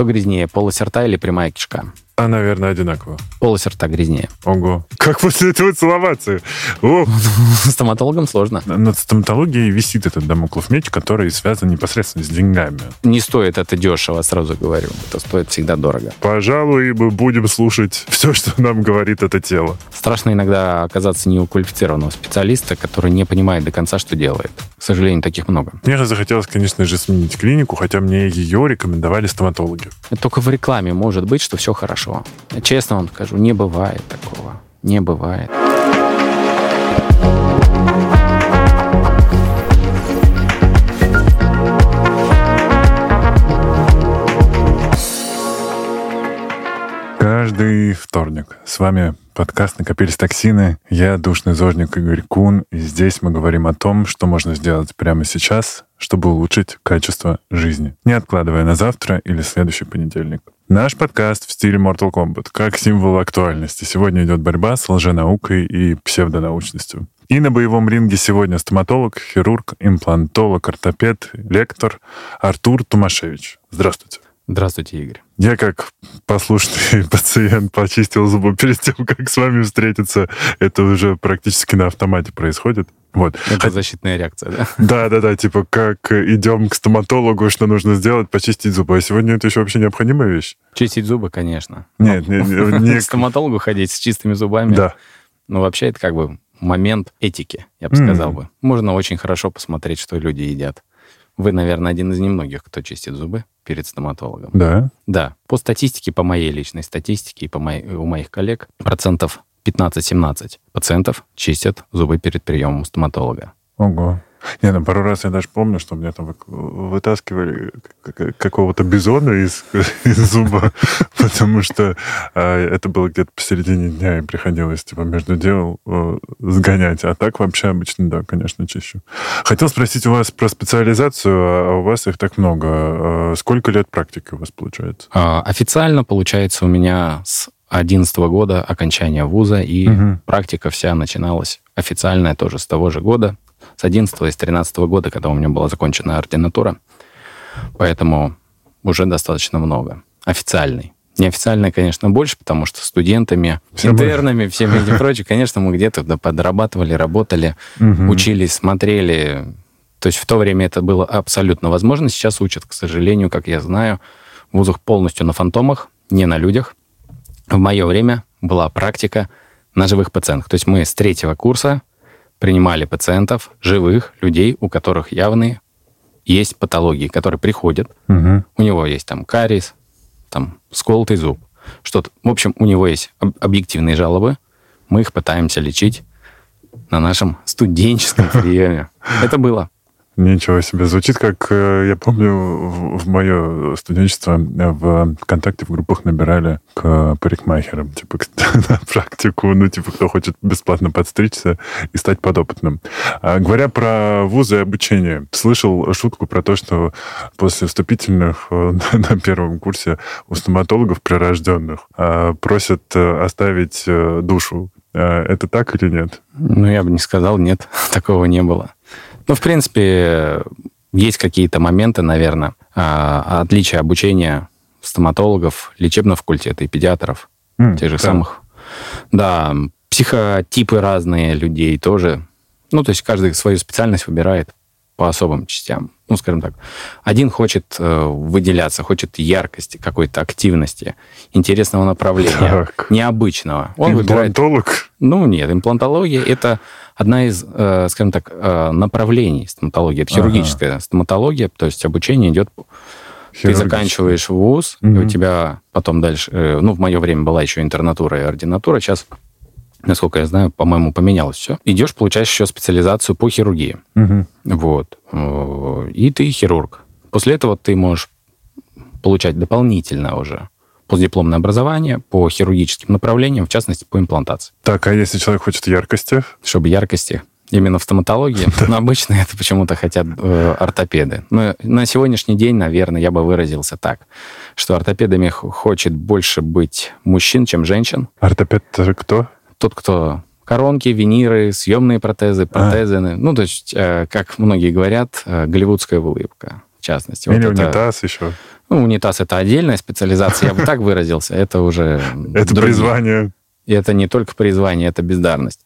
Что грязнее, полость рта или прямая кишка? А, наверное, одинаково. Полость рта грязнее. Ого. Как после этого целоваться? О, Стоматологам сложно. над стоматологией висит этот домоклов меч, который связан непосредственно с деньгами. Не стоит это дешево, сразу говорю. Это стоит всегда дорого. Пожалуй, мы будем слушать все, что нам говорит это тело. Страшно иногда оказаться не у квалифицированного специалиста, который не понимает до конца, что делает. К сожалению, таких много. Мне захотелось, конечно же, сменить клинику, хотя мне ее рекомендовали стоматологи. Это только в рекламе может быть, что все хорошо. Честно вам скажу, не бывает такого. Не бывает. Каждый вторник с вами подкаст «Накопились токсины». Я душный зожник Игорь Кун, и здесь мы говорим о том, что можно сделать прямо сейчас, чтобы улучшить качество жизни, не откладывая на завтра или следующий понедельник. Наш подкаст в стиле Mortal Kombat, как символ актуальности. Сегодня идет борьба с лженаукой и псевдонаучностью. И на боевом ринге сегодня стоматолог, хирург, имплантолог, ортопед, лектор Артур Тумашевич. Здравствуйте. Здравствуйте, Игорь. Я как послушный пациент почистил зубы перед тем, как с вами встретиться. Это уже практически на автомате происходит. Вот. Это защитная реакция, да? Да, да, да, типа как идем к стоматологу, что нужно сделать, почистить зубы. А сегодня это еще вообще необходимая вещь? Чистить зубы, конечно. Нет, не, не, не- К стоматологу ходить с чистыми зубами. Да. Но вообще это как бы момент этики, я бы сказал бы. Можно очень хорошо посмотреть, что люди едят. Вы, наверное, один из немногих, кто чистит зубы перед стоматологом. Да. Да, по статистике, по моей личной статистике и по моей, у моих коллег, процентов 15-17 пациентов чистят зубы перед приемом стоматолога. Ого. Не, ну пару раз я даже помню, что мне там вы- вытаскивали какого-то бизона из, из зуба, потому что а, это было где-то посередине дня, и приходилось типа между дел э, сгонять. А так вообще обычно, да, конечно, чищу. Хотел спросить у вас про специализацию, а у вас их так много. А Сколько лет практики у вас получается? А, Официально, получается, у меня с 11 года окончания вуза, и Мгм. практика вся начиналась официальная тоже с того же года, с 11 и с 13 года, когда у меня была закончена ординатура. Поэтому уже достаточно много. Официальный. Неофициальный, конечно, больше, потому что студентами, Все интернами, всеми этим прочим, конечно, мы где-то подрабатывали, работали, учились, смотрели. То есть в то время это было абсолютно возможно. Сейчас учат, к сожалению, как я знаю, в вузах полностью на фантомах, не на людях. В мое время была практика на живых пациентах. То есть мы с третьего курса принимали пациентов, живых людей, у которых явные есть патологии, которые приходят. Мгм. У него есть там кариес, там сколотый зуб, что-то. В общем, у него есть об- объективные жалобы. Мы их пытаемся лечить на нашем студенческом приеме. Это было. Ничего себе. Звучит как, э, я помню, в, в мое студенчество э, в ВКонтакте в группах набирали к парикмахерам, типа, на практику, ну, типа, кто хочет бесплатно подстричься и стать подопытным. А, говоря про вузы и обучение, слышал шутку про то, что после вступительных э, на, первом курсе у стоматологов прирожденных просят оставить душу. Это так или нет? Ну, я бы не сказал, нет, такого не было. Ну, в принципе, есть какие-то моменты, наверное, а, отличия обучения стоматологов, лечебного факультета и педиатров, М, тех же да. самых. Да, психотипы разные людей тоже. Ну, то есть каждый свою специальность выбирает по особым частям. Ну, скажем так, один хочет э, выделяться, хочет яркости, какой-то активности, интересного направления, Так. необычного. Он выбирает Имплантолог? ну, нет, имплантология – это одна из, э, скажем так, э, направлений стоматологии. Это Ага. хирургическая стоматология, то есть обучение идет... Ты заканчиваешь вуз, и Мгм. у тебя потом дальше... э, ну, в мое время была еще интернатура и ординатура, сейчас, насколько я знаю, по-моему, поменялось все. Идешь, получаешь еще специализацию по хирургии. Мгм. Вот. Э, И ты хирург. После этого ты можешь получать дополнительно уже постдипломное образование по хирургическим направлениям, в частности, по имплантации. Так, а если человек хочет яркости? чтобы яркости именно в стоматологии. Но обычно это почему-то хотят э, ортопеды. Но на сегодняшний день, наверное, я бы выразился так, что ортопедами хочет больше быть мужчин, чем женщин. Ортопед это кто? Тот, кто коронки, виниры, съемные протезы, протезы. Ну, то есть, э, как многие говорят, э, голливудская улыбка, в частности. Вот Или это- унитаз еще? Ну, унитаз — это отдельная специализация, я бы так выразился. Это уже... Это призвание. И это не только призвание, это бездарность.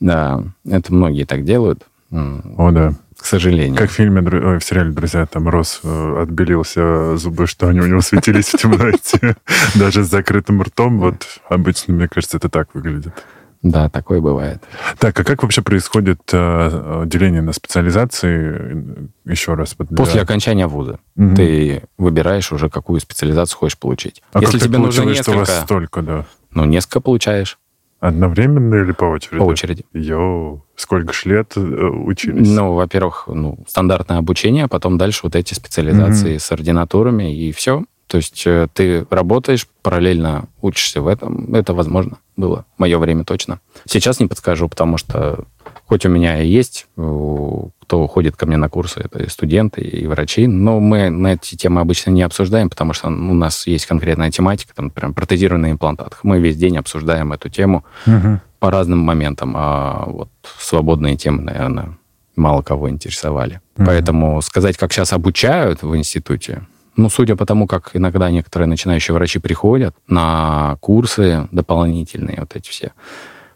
Да, это многие так делают. О, да. К сожалению. Как в фильме, в сериале «Друзья», там Рос э, отбелился зубы, что они у него светились в темноте. Даже с закрытым ртом. Вот обычно, мне кажется, это так выглядит. Да, такое бывает. Так, а как вообще происходит э, деление на специализации? Еще раз. Для... После окончания вуза угу. ты выбираешь уже, какую специализацию хочешь получить. А Если как тебе нужно несколько... что у вас столько, да? Ну, несколько получаешь. Одновременно или по очереди? По очереди. Йоу, сколько ж лет э, учились? Ну, во-первых, ну, стандартное обучение, а потом дальше вот эти специализации mm с ординатурами, и все. То есть э, ты работаешь, параллельно учишься в этом. Это возможно было в мое время точно. Сейчас не подскажу, потому что хоть у меня и есть, кто ходит ко мне на курсы, это и студенты, и врачи, но мы на эти темы обычно не обсуждаем, потому что у нас есть конкретная тематика, там, прям протезированный имплантат. Мы весь день обсуждаем эту тему угу. по разным моментам, а вот свободные темы, наверное, мало кого интересовали. Угу. Поэтому сказать, как сейчас обучают в институте, ну, судя по тому, как иногда некоторые начинающие врачи приходят на курсы дополнительные, вот эти все,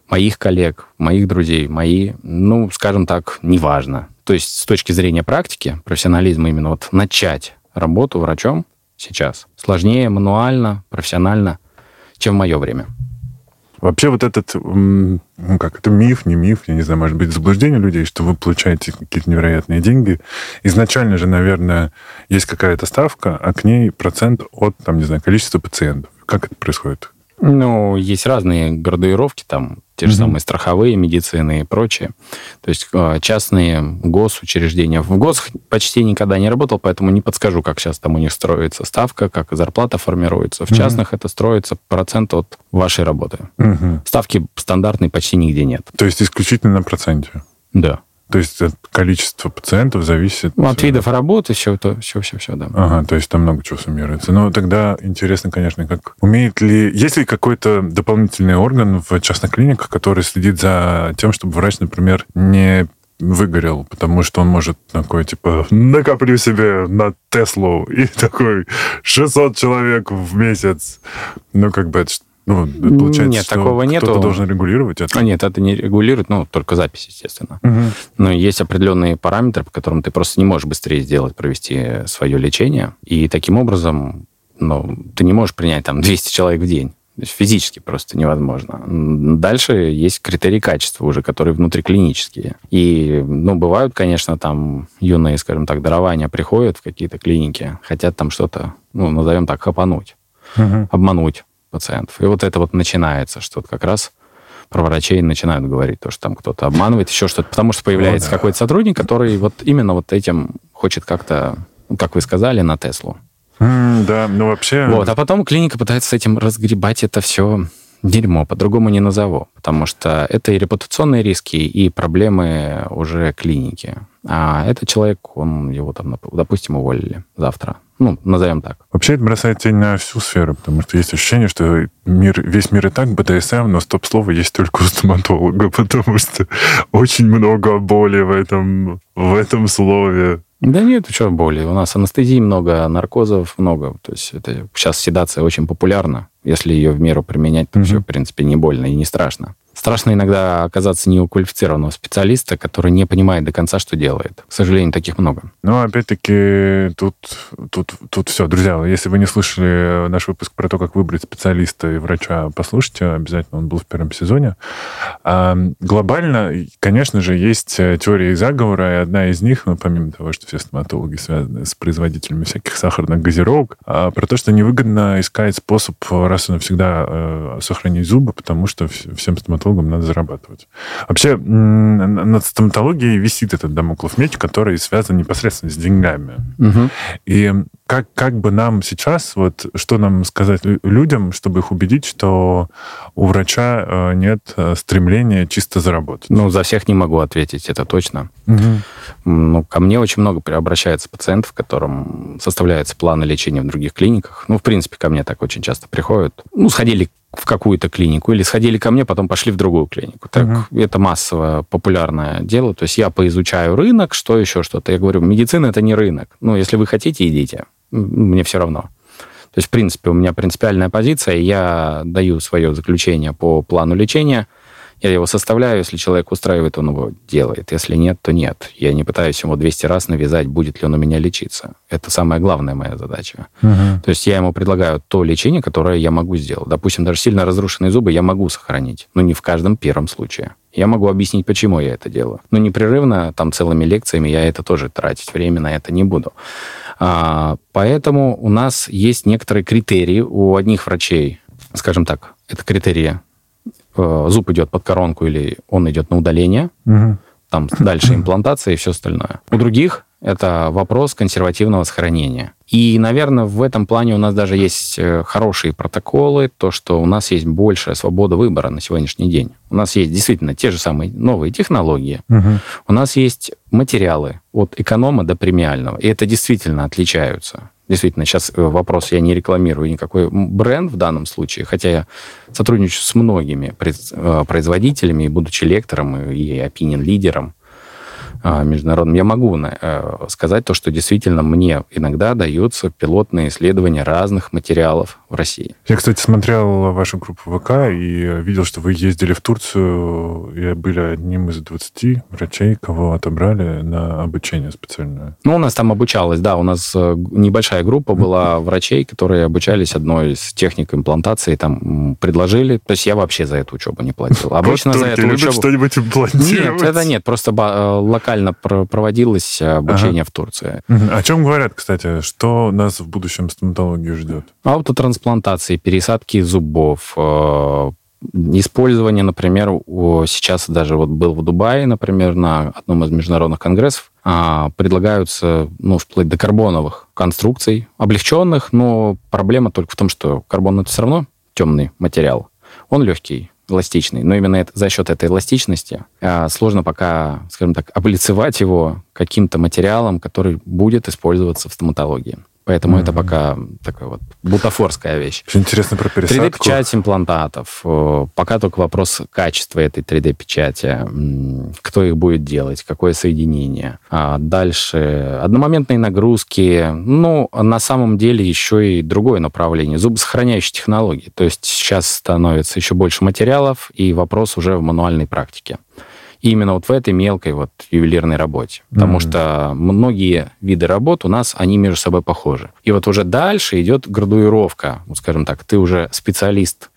моих коллег, моих друзей, мои, ну, скажем так, неважно. То есть с точки зрения практики, профессионализма именно вот начать работу врачом сейчас сложнее мануально, профессионально, чем в мое время. Вообще вот этот, ну как, это миф, не миф, я не знаю, может быть, заблуждение людей, что вы получаете какие-то невероятные деньги. Изначально же, наверное, есть какая-то ставка, а к ней процент от, там, не знаю, количества пациентов. Как это происходит? Ну, есть разные градуировки, там, те же mm-hmm. самые страховые, медицины и прочее. То есть а, частные госучреждения. В ГОС почти никогда не работал, поэтому не подскажу, как сейчас там у них строится ставка, как зарплата формируется. В mm-hmm. частных это строится процент от вашей работы. Mm-hmm. Ставки стандартной почти нигде нет. То есть исключительно на проценте? Да. То есть от количества пациентов зависит... Ну, от видов работы, все, то, все, все, все, да. Ага, то есть там много чего суммируется. Но тогда интересно, конечно, как умеет ли... Есть ли какой-то дополнительный орган в частных клиниках, который следит за тем, чтобы врач, например, не выгорел, потому что он может такой, типа, накоплю себе на Теслу и такой 600 человек в месяц. Ну, как бы это ну, получается, нет, что такого кто-то нету. должен регулировать это? А нет, это не регулирует, ну, только запись, естественно. Угу. Но есть определенные параметры, по которым ты просто не можешь быстрее сделать, провести свое лечение. И таким образом, ну, ты не можешь принять там 200 человек в день. То есть физически просто невозможно. Дальше есть критерии качества уже, которые внутриклинические. И, ну, бывают, конечно, там юные, скажем так, дарования приходят в какие-то клиники, хотят там что-то, ну, назовем так, хапануть, угу. обмануть пациентов. И вот это вот начинается, что вот как раз про врачей начинают говорить, то, что там кто-то обманывает, еще что-то, потому что появляется О, да. какой-то сотрудник, который вот именно вот этим хочет как-то, ну, как вы сказали, на Теслу. Mm, да, ну вообще... Вот, а потом клиника пытается с этим разгребать это все дерьмо, по-другому не назову, потому что это и репутационные риски, и проблемы уже клиники. А этот человек, он его там, допустим, уволили завтра. Ну, назовем так. Вообще это бросает тень на всю сферу, потому что есть ощущение, что мир, весь мир и так БДСМ, но стоп-слово есть только у стоматолога, потому что очень много боли в этом, в этом слове. Да нет, что боли. У нас анестезии много, наркозов много. То есть это сейчас седация очень популярна. Если ее в меру применять, то mm-hmm. все, в принципе, не больно и не страшно. Страшно иногда оказаться не у квалифицированного специалиста, который не понимает до конца, что делает. К сожалению, таких много. Ну, опять-таки, тут, тут, тут все. Друзья, если вы не слышали наш выпуск про то, как выбрать специалиста и врача, послушайте, обязательно он был в первом сезоне. А, глобально, конечно же, есть теории заговора, и одна из них, ну, помимо того, что все стоматологи связаны с производителями всяких сахарных газировок, а, про то, что невыгодно искать способ раз и навсегда э, сохранить зубы, потому что всем стоматологам стоматологам надо зарабатывать. Вообще, над стоматологией висит этот домоклов меч, который связан непосредственно с деньгами. Угу. И как, как бы нам сейчас, вот что нам сказать людям, чтобы их убедить, что у врача э, нет э, стремления чисто заработать? Ну, за всех не могу ответить, это точно. Угу. Ну, ко мне очень много обращается пациентов, которым составляются планы лечения в других клиниках. Ну, в принципе, ко мне так очень часто приходят. Ну, сходили в какую-то клинику или сходили ко мне, потом пошли в другую клинику. Так угу. это массовое популярное дело. То есть я поизучаю рынок, что еще что-то. Я говорю, медицина это не рынок. Ну, если вы хотите, идите. Мне все равно. То есть, в принципе, у меня принципиальная позиция, я даю свое заключение по плану лечения, я его составляю, если человек устраивает, он его делает. Если нет, то нет. Я не пытаюсь ему 200 раз навязать, будет ли он у меня лечиться. Это самая главная моя задача. Угу. То есть я ему предлагаю то лечение, которое я могу сделать. Допустим, даже сильно разрушенные зубы я могу сохранить, но не в каждом первом случае. Я могу объяснить, почему я это делаю. Но непрерывно, там, целыми лекциями я это тоже тратить время на это не буду. А, поэтому у нас есть некоторые критерии у одних врачей, скажем так, это критерии Э, зуб идет под коронку или он идет на удаление, угу. там дальше имплантация и все остальное. У других это вопрос консервативного сохранения. И, наверное, в этом плане у нас даже есть э, хорошие протоколы, то, что у нас есть большая свобода выбора на сегодняшний день. У нас есть действительно те же самые новые технологии. Угу. У нас есть материалы от эконома до премиального, и это действительно отличаются. Действительно, сейчас э, вопрос, я не рекламирую никакой бренд в данном случае, хотя я сотрудничаю с многими э, производителями, будучи лектором и опинион-лидером. А, международным, я могу э, сказать то, что действительно мне иногда даются пилотные исследования разных материалов в России. Я, кстати, смотрел вашу группу ВК и видел, что вы ездили в Турцию и были одним из 20 врачей, кого отобрали на обучение специальное. Ну, у нас там обучалось, да, у нас э, небольшая группа была врачей, которые обучались одной из техник имплантации, там предложили, то есть я вообще за эту учебу не платил. Обычно за эту учебу... что-нибудь имплантировать? Нет, это нет, просто локально локально проводилось обучение ага. в Турции. О чем говорят, кстати? Что нас в будущем стоматологии ждет? Аутотрансплантации, пересадки зубов, э, использование, например, сейчас даже вот был в Дубае, например, на одном из международных конгрессов, а, предлагаются, ну, вплоть до карбоновых конструкций, облегченных, но проблема только в том, что карбон это все равно темный материал. Он легкий, эластичный. Но именно это, за счет этой эластичности а, сложно пока, скажем так, облицевать его каким-то материалом, который будет использоваться в стоматологии. Поэтому mm-hmm. это пока такая вот бутафорская вещь. Очень интересно про пересадку. 3D-печать имплантатов. Пока только вопрос качества этой 3D-печати. Кто их будет делать, какое соединение. А дальше одномоментные нагрузки. Ну, на самом деле еще и другое направление. Зубосохраняющие технологии. То есть сейчас становится еще больше материалов, и вопрос уже в мануальной практике. Именно вот в этой мелкой вот ювелирной работе. Потому mm-hmm. что многие виды работ у нас, они между собой похожи. И вот уже дальше идет градуировка. Вот скажем так, ты уже специалист,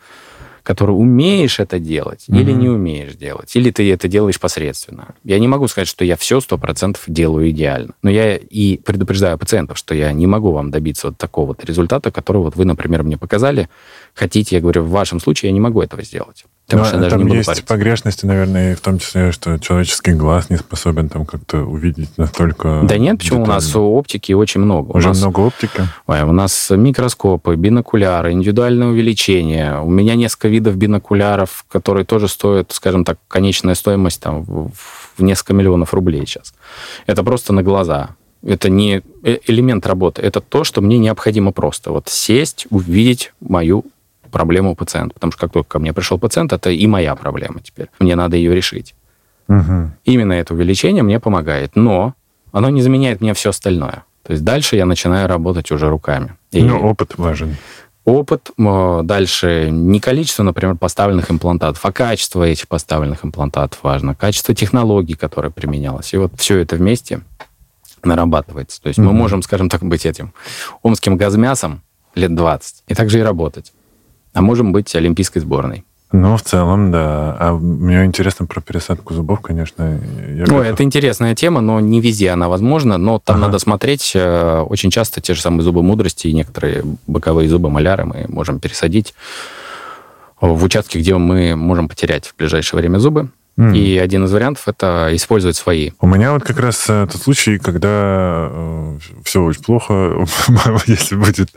который умеешь это делать mm-hmm. или не умеешь делать. Или ты это делаешь посредственно. Я не могу сказать, что я все сто процентов делаю идеально. Но я и предупреждаю пациентов, что я не могу вам добиться вот такого вот результата, который вот вы, например, мне показали. Хотите, я говорю, в вашем случае я не могу этого сделать. Потому что даже там не есть париться. погрешности, наверное, в том числе, что человеческий глаз не способен там как-то увидеть настолько... Да нет, почему? Детально. У нас оптики очень много. Уже у нас, много оптики? Ой, у нас микроскопы, бинокуляры, индивидуальное увеличение. У меня несколько видов бинокуляров, которые тоже стоят, скажем так, конечная стоимость там в, несколько миллионов рублей сейчас. Это просто на глаза. Это не э, элемент работы, это то, что мне необходимо просто вот сесть, увидеть мою проблему пациента. Потому что как только ко мне пришел пациент, это и моя проблема теперь. Мне надо ее решить. Угу. Именно это увеличение мне помогает. Но оно не заменяет мне все остальное. То есть дальше я начинаю работать уже руками. И Но опыт важен. Опыт, дальше не количество, например, поставленных имплантатов, а качество этих поставленных имплантатов важно, качество технологий, которая применялась. И вот все это вместе нарабатывается. То есть mm мы можем, скажем так, быть этим омским газмясом лет 20 и также и работать а можем быть олимпийской сборной. Ну, в целом, да. А мне интересно про пересадку зубов, конечно. Я Ой, это интересная тема, но не везде она возможна. Но там ага. надо смотреть. Э, очень часто те же самые зубы мудрости и некоторые боковые зубы маляры мы можем пересадить в участке, где мы можем потерять в ближайшее время зубы. Mm. И один из вариантов это использовать свои. У меня вот как раз э, тот случай, когда э, все очень плохо, если будет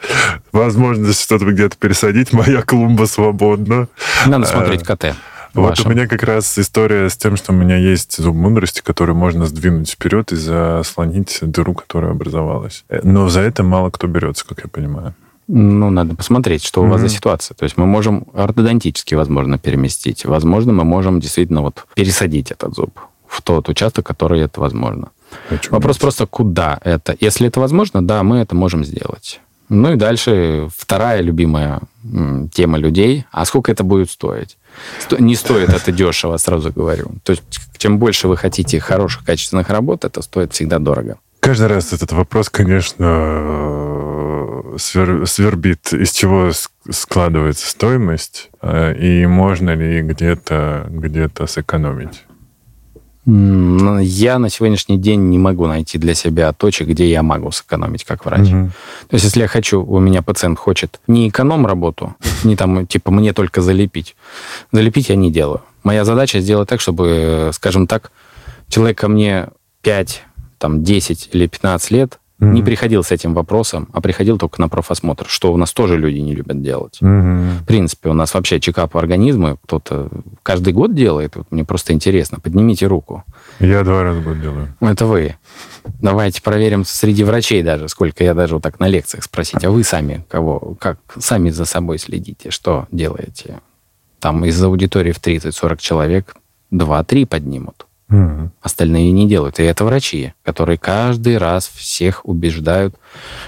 возможность что-то где-то пересадить, моя клумба свободна. Надо смотреть э, КТ. Вот вашим. у меня как раз история с тем, что у меня есть зуб мудрости, который можно сдвинуть вперед и заслонить дыру, которая образовалась. Э, но за это мало кто берется, как я понимаю. Ну, надо посмотреть, что mm-hmm. у вас за ситуация. То есть мы можем ортодонтически, возможно, переместить. Возможно, мы можем действительно вот пересадить этот зуб в тот участок, который это возможно. Хочу Вопрос просто, куда это? Если это возможно, да, мы это можем сделать. Ну и дальше вторая любимая тема людей. А сколько это будет стоить? Сто... Не стоит это дешево, сразу говорю. То есть, чем больше вы хотите хороших, качественных работ, это стоит всегда дорого. Каждый раз этот вопрос, конечно, свер... свербит, из чего складывается стоимость, э, и можно ли где-то где сэкономить. Ну, я на сегодняшний день не могу найти для себя точек, где я могу сэкономить как врач. Угу. То есть, если я хочу, у меня пациент хочет не эконом работу, не там, типа, мне только залепить. Залепить я не делаю. Моя задача сделать так, чтобы, скажем так, человек ко мне 5, там, 10 или 15 лет mm-hmm. не приходил с этим вопросом, а приходил только на профосмотр, что у нас тоже люди не любят делать. Mm-hmm. В принципе, у нас вообще чекап организма кто-то каждый год делает. Вот мне просто интересно. Поднимите руку. Я два раза в год делаю. Это вы. Давайте проверим среди врачей даже, сколько я даже вот так на лекциях спросить. А вы сами кого, как сами за собой следите, что делаете? Там из аудитории в 30-40 человек 2-3 поднимут. Угу. Остальные не делают. И это врачи, которые каждый раз всех убеждают,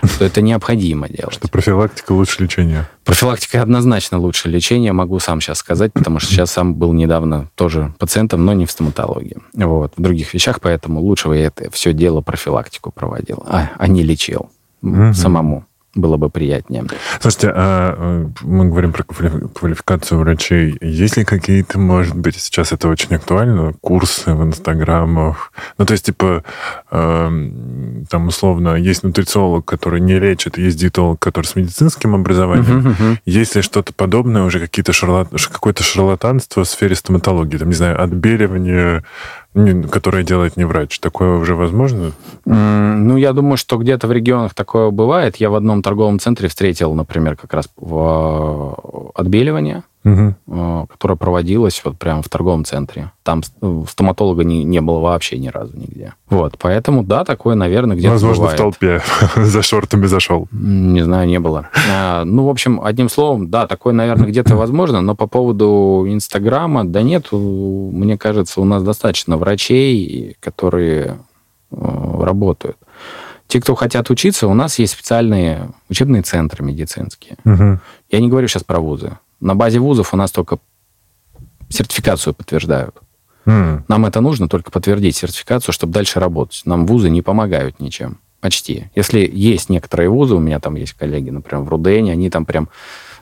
что это необходимо делать. Что профилактика лучше лечения. Профилактика однозначно лучше лечения, могу сам сейчас сказать, потому что сейчас сам был недавно тоже пациентом, но не в стоматологии. Вот, в других вещах, поэтому лучше бы я это все дело профилактику проводил, а, а не лечил угу. самому было бы приятнее. Слушайте, а э, мы говорим про квалификацию врачей. Есть ли какие-то, может быть, сейчас это очень актуально, курсы в инстаграмах? Ну, то есть, типа, э, там, условно, есть нутрициолог, который не лечит, есть диетолог, который с медицинским образованием. Uh-huh, uh-huh. Есть ли что-то подобное, уже какие-то шарлат... какое-то шарлатанство в сфере стоматологии? Там, не знаю, отбеливание которое делает не врач. Такое уже возможно? Ну, я думаю, что где-то в регионах такое бывает. Я в одном торговом центре встретил, например, как раз в отбеливание угу. которая проводилась вот прямо в торговом центре. Там ну, стоматолога не, не было вообще ни разу нигде. Вот, поэтому, да, такое, наверное, где-то Возможно, бывает. в толпе за шортами зашел. Не знаю, не было. А, ну, в общем, одним словом, да, такое, наверное, где-то возможно, но по поводу Инстаграма, да нет, мне кажется, у нас достаточно врачей, которые работают. Те, кто хотят учиться, у нас есть специальные учебные центры медицинские. Угу. Я не говорю сейчас про вузы. На базе вузов у нас только сертификацию подтверждают. Mm. Нам это нужно только подтвердить сертификацию, чтобы дальше работать. Нам вузы не помогают ничем. Почти. Если есть некоторые вузы, у меня там есть коллеги, например, в Рудене, они там прям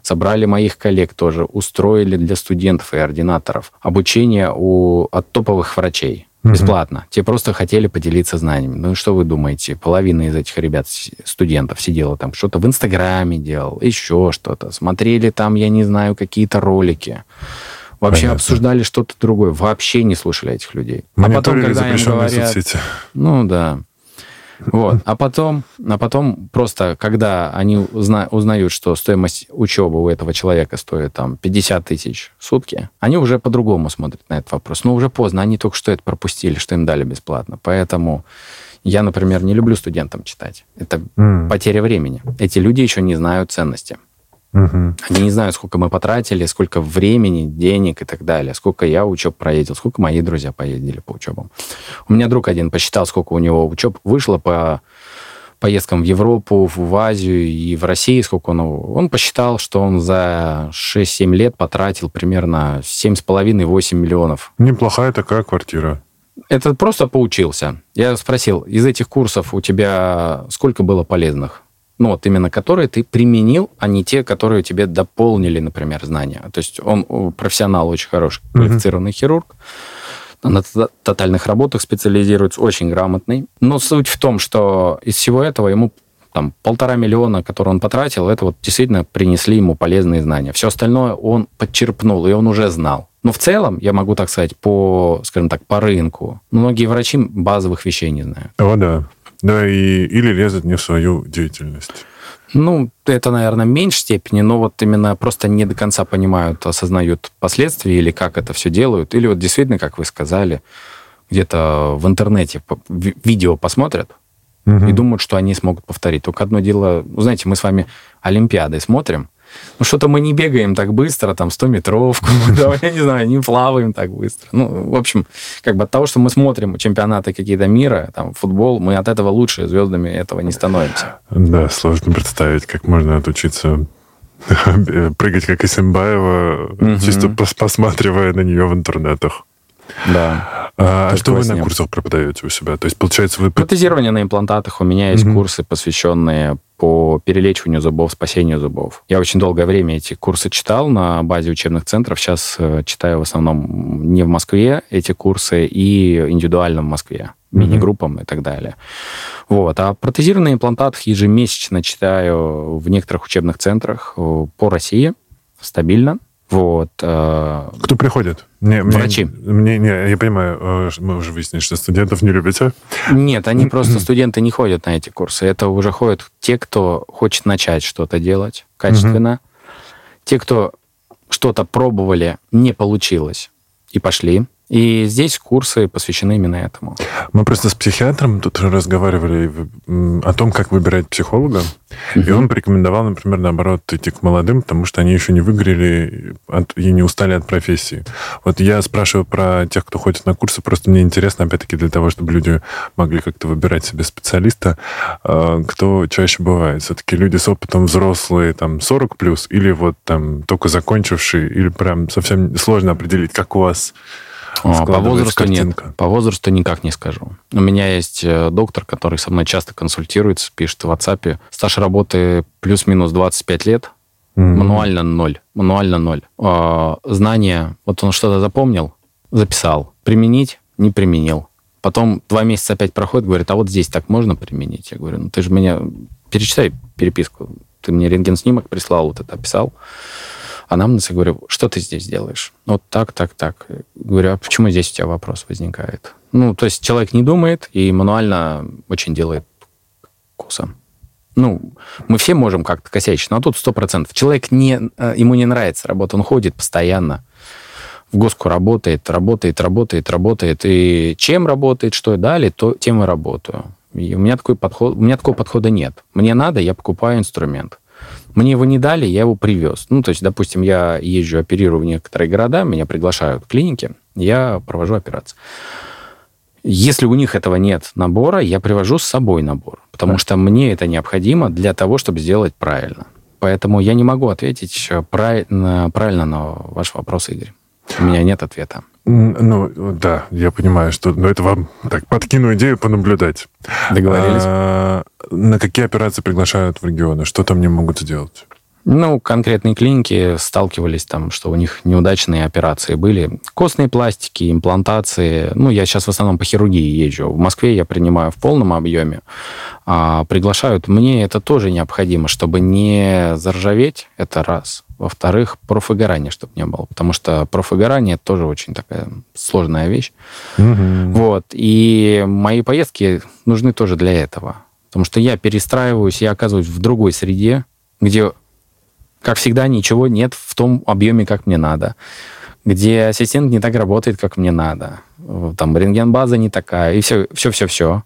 собрали моих коллег тоже, устроили для студентов и ординаторов обучение у, от топовых врачей. Бесплатно. Угу. Те просто хотели поделиться знаниями. Ну и что вы думаете? Половина из этих ребят, студентов, сидела там, что-то в Инстаграме делал, еще что-то. Смотрели там, я не знаю, какие-то ролики. Вообще Понятно. обсуждали что-то другое. Вообще не слушали этих людей. А потом, когда им говорят... Соцсети. Ну да. Вот. А потом, а потом просто, когда они узна, узнают, что стоимость учебы у этого человека стоит там 50 тысяч в сутки, они уже по-другому смотрят на этот вопрос. Но уже поздно, они только что это пропустили, что им дали бесплатно. Поэтому я, например, не люблю студентам читать. Это mm. потеря времени. Эти люди еще не знают ценности. Угу. Они не знают, сколько мы потратили, сколько времени, денег и так далее, сколько я учеб проездил, сколько мои друзья поездили по учебам. У меня друг один посчитал, сколько у него учеб вышло по поездкам в Европу, в Азию и в России, сколько он... Он посчитал, что он за 6-7 лет потратил примерно 7,5-8 миллионов. Неплохая такая квартира. Это просто поучился. Я спросил, из этих курсов у тебя сколько было полезных? Ну вот именно которые ты применил, а не те, которые тебе дополнили, например, знания. То есть он профессионал очень хороший, квалифицированный mm-hmm. хирург, на тотальных работах специализируется, очень грамотный. Но суть в том, что из всего этого ему там полтора миллиона, которые он потратил, это вот действительно принесли ему полезные знания. Все остальное он подчерпнул, и он уже знал. Но в целом, я могу так сказать, по, скажем так, по рынку, многие врачи базовых вещей не знают. О, да. Да, и, или лезут не в свою деятельность. Ну, это, наверное, в меньшей степени, но вот именно просто не до конца понимают, осознают последствия или как это все делают. Или вот действительно, как вы сказали, где-то в интернете видео посмотрят угу. и думают, что они смогут повторить. Только одно дело, ну, знаете, мы с вами Олимпиады смотрим, ну, что-то мы не бегаем так быстро, там, 100-метровку, я не знаю, не плаваем так быстро. Ну, в общем, как бы от того, что мы смотрим чемпионаты какие-то мира, там, футбол, мы от этого лучше звездами этого не становимся. Да, сложно представить, как можно отучиться прыгать как Исимбаева, чисто посматривая на нее в интернетах. Да. А, а что вы на курсах преподаете у себя? То есть, получается, вы... Протезирование на имплантатах. У меня есть курсы, посвященные по перелечиванию зубов, спасению зубов. Я очень долгое время эти курсы читал на базе учебных центров. Сейчас э, читаю в основном не в Москве эти курсы и индивидуально в Москве, мини-группам и так далее. Вот. А протезированный имплантат ежемесячно читаю в некоторых учебных центрах э, по России стабильно. Вот. Э, Кто приходит? Мне, Врачи. Мне, не, я понимаю, э, мы уже выяснили, что студентов не любите. Нет, они просто, студенты не ходят на эти курсы. Это уже ходят те, кто хочет начать что-то делать качественно. Те, кто что-то пробовали, не получилось, и пошли. И здесь курсы посвящены именно этому. Мы просто с психиатром тут разговаривали о том, как выбирать психолога. Uh-huh. И он порекомендовал, например, наоборот, идти к молодым, потому что они еще не выгорели от, и не устали от профессии. Вот я спрашиваю про тех, кто ходит на курсы, просто мне интересно, опять-таки, для того, чтобы люди могли как-то выбирать себе специалиста, а, кто чаще бывает. Все-таки люди с опытом взрослые, там, 40 плюс, или вот там только закончившие, или прям совсем сложно определить, как у вас по возрасту нет. По возрасту никак не скажу. У меня есть э, доктор, который со мной часто консультируется, пишет в WhatsApp. Стаж работы плюс-минус 25 лет. Mm-hmm. Мануально ноль. Мануально ноль. А, знания, вот он что-то запомнил, записал. Применить не применил. Потом два месяца опять проходит, говорит, а вот здесь так можно применить? Я говорю, ну ты же меня... Перечитай переписку. Ты мне рентген-снимок прислал, вот это описал анамнез и говорю, что ты здесь делаешь? Вот так, так, так. Говорю, а почему здесь у тебя вопрос возникает? Ну, то есть человек не думает и мануально очень делает косо. Ну, мы все можем как-то косячить, но тут сто процентов. Человек не, э, ему не нравится работа, он ходит постоянно в госку работает, работает, работает, работает. И чем работает, что дали, то тем и работаю. И у меня такой подход, у меня такого подхода нет. Мне надо, я покупаю инструмент. Мне его не дали, я его привез. Ну, то есть, допустим, я езжу, оперирую в некоторые города, меня приглашают в клиники, я провожу операции. Если у них этого нет набора, я привожу с собой набор, потому да. что мне это необходимо для того, чтобы сделать правильно. Поэтому я не могу ответить правильно, правильно на ваш вопрос, Игорь. У меня нет ответа. Ну, да, я понимаю, что но ну, это вам так подкину идею понаблюдать. Договорились. А, на какие операции приглашают в регионы? Что там не могут сделать? Ну, конкретные клиники сталкивались там, что у них неудачные операции были. Костные пластики, имплантации. Ну, я сейчас в основном по хирургии езжу. В Москве я принимаю в полном объеме. А приглашают. Мне это тоже необходимо, чтобы не заржаветь, это раз. Во-вторых, профыгорания, чтобы не было. Потому что профыгорание тоже очень такая сложная вещь. Угу. Вот. И мои поездки нужны тоже для этого. Потому что я перестраиваюсь, я оказываюсь в другой среде, где как всегда, ничего нет в том объеме, как мне надо. Где ассистент не так работает, как мне надо. Там рентген-база не такая, и все, все, все, все.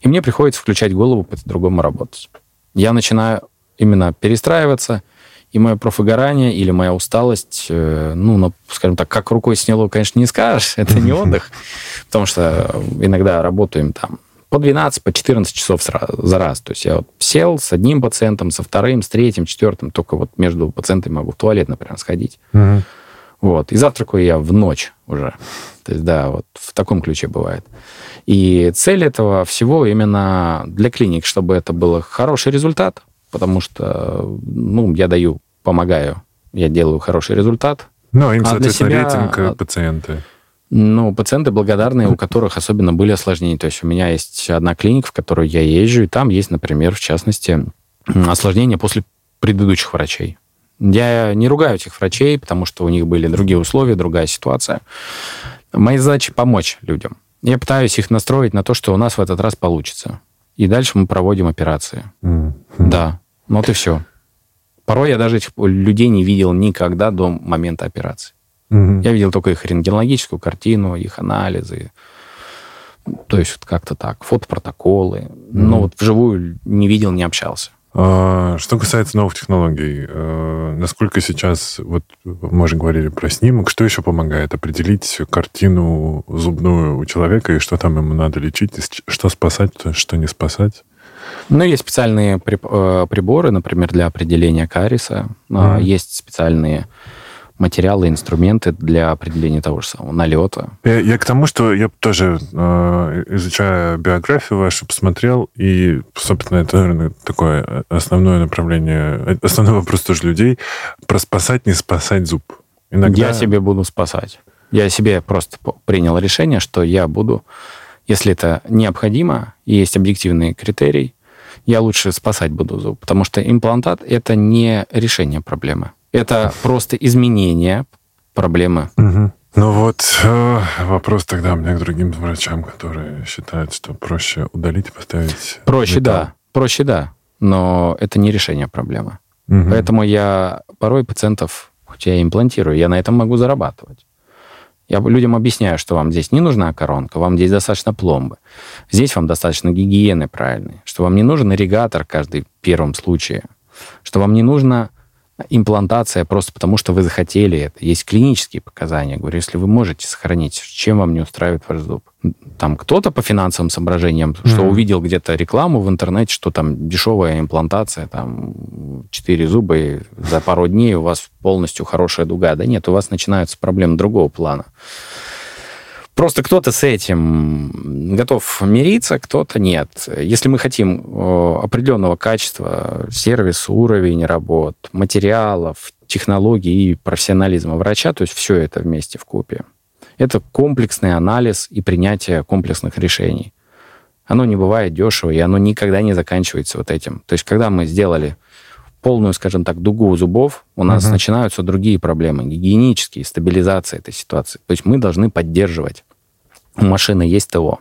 И мне приходится включать голову по-другому работать. Я начинаю именно перестраиваться, и мое профыгорание или моя усталость, э, ну, скажем так, как рукой сняло, конечно, не скажешь, это не отдых, потому что иногда работаем там по 12, по 14 часов за раз. То есть я вот сел с одним пациентом, со вторым, с третьим, четвертым, только вот между пациентами могу в туалет, например, сходить. Угу. Вот. И завтракаю я в ночь уже. То есть, да, вот в таком ключе бывает. И цель этого всего именно для клиник, чтобы это был хороший результат, потому что, ну, я даю, помогаю, я делаю хороший результат. Ну, им, а соответственно, себя... рейтинг э, пациенты. Ну, пациенты благодарные, у которых особенно были осложнения. То есть у меня есть одна клиника, в которую я езжу, и там есть, например, в частности, осложнения после предыдущих врачей. Я не ругаю этих врачей, потому что у них были другие условия, другая ситуация. Моя задача помочь людям. Я пытаюсь их настроить на то, что у нас в этот раз получится. И дальше мы проводим операции. Mm-hmm. Да, вот и все. Порой я даже этих людей не видел никогда до момента операции. Угу. Я видел только их рентгенологическую картину, их анализы. То есть вот как-то так, фотопротоколы. Угу. Но вот вживую не видел, не общался. А, что касается новых технологий, э, насколько сейчас, вот мы же говорили про снимок, что еще помогает определить картину зубную у человека и что там ему надо лечить, что спасать, что не спасать? Ну, есть специальные э, приборы, например, для определения кариеса. Mm-hmm. Есть специальные материалы, инструменты для определения того же самого налета. Я, я к тому, что я тоже, э, изучая биографию вашу, посмотрел, и, собственно, это, наверное, такое основное направление, основной вопрос тоже людей, про спасать, не спасать зуб. Иногда... Я себе буду спасать. Я себе просто принял решение, что я буду, если это необходимо, и есть объективный критерий, я лучше спасать буду зуб, потому что имплантат – это не решение проблемы. Это просто изменение проблемы. Угу. Ну вот э, вопрос тогда у меня к другим врачам, которые считают, что проще удалить и поставить. Проще, металл. да. Проще, да. Но это не решение проблемы. Угу. Поэтому я порой пациентов, хоть я имплантирую, я на этом могу зарабатывать. Я людям объясняю, что вам здесь не нужна коронка, вам здесь достаточно пломбы. Здесь вам достаточно гигиены правильной, что вам не нужен ирригатор каждый первом случае, что вам не нужно имплантация просто потому, что вы захотели это. Есть клинические показания. Я говорю, если вы можете сохранить, чем вам не устраивает ваш зуб? Там кто-то по финансовым соображениям, mm-hmm. что увидел где-то рекламу в интернете, что там дешевая имплантация, там 4 зуба, и за пару дней у вас полностью хорошая дуга. Да нет, у вас начинаются проблемы другого плана. Просто кто-то с этим готов мириться, кто-то нет. Если мы хотим определенного качества, сервис, уровень работ, материалов, технологий и профессионализма врача, то есть все это вместе в купе, это комплексный анализ и принятие комплексных решений. Оно не бывает дешево, и оно никогда не заканчивается вот этим. То есть, когда мы сделали полную, скажем так, дугу зубов, у нас угу. начинаются другие проблемы, гигиенические, стабилизация этой ситуации. То есть мы должны поддерживать. У машины есть ТО,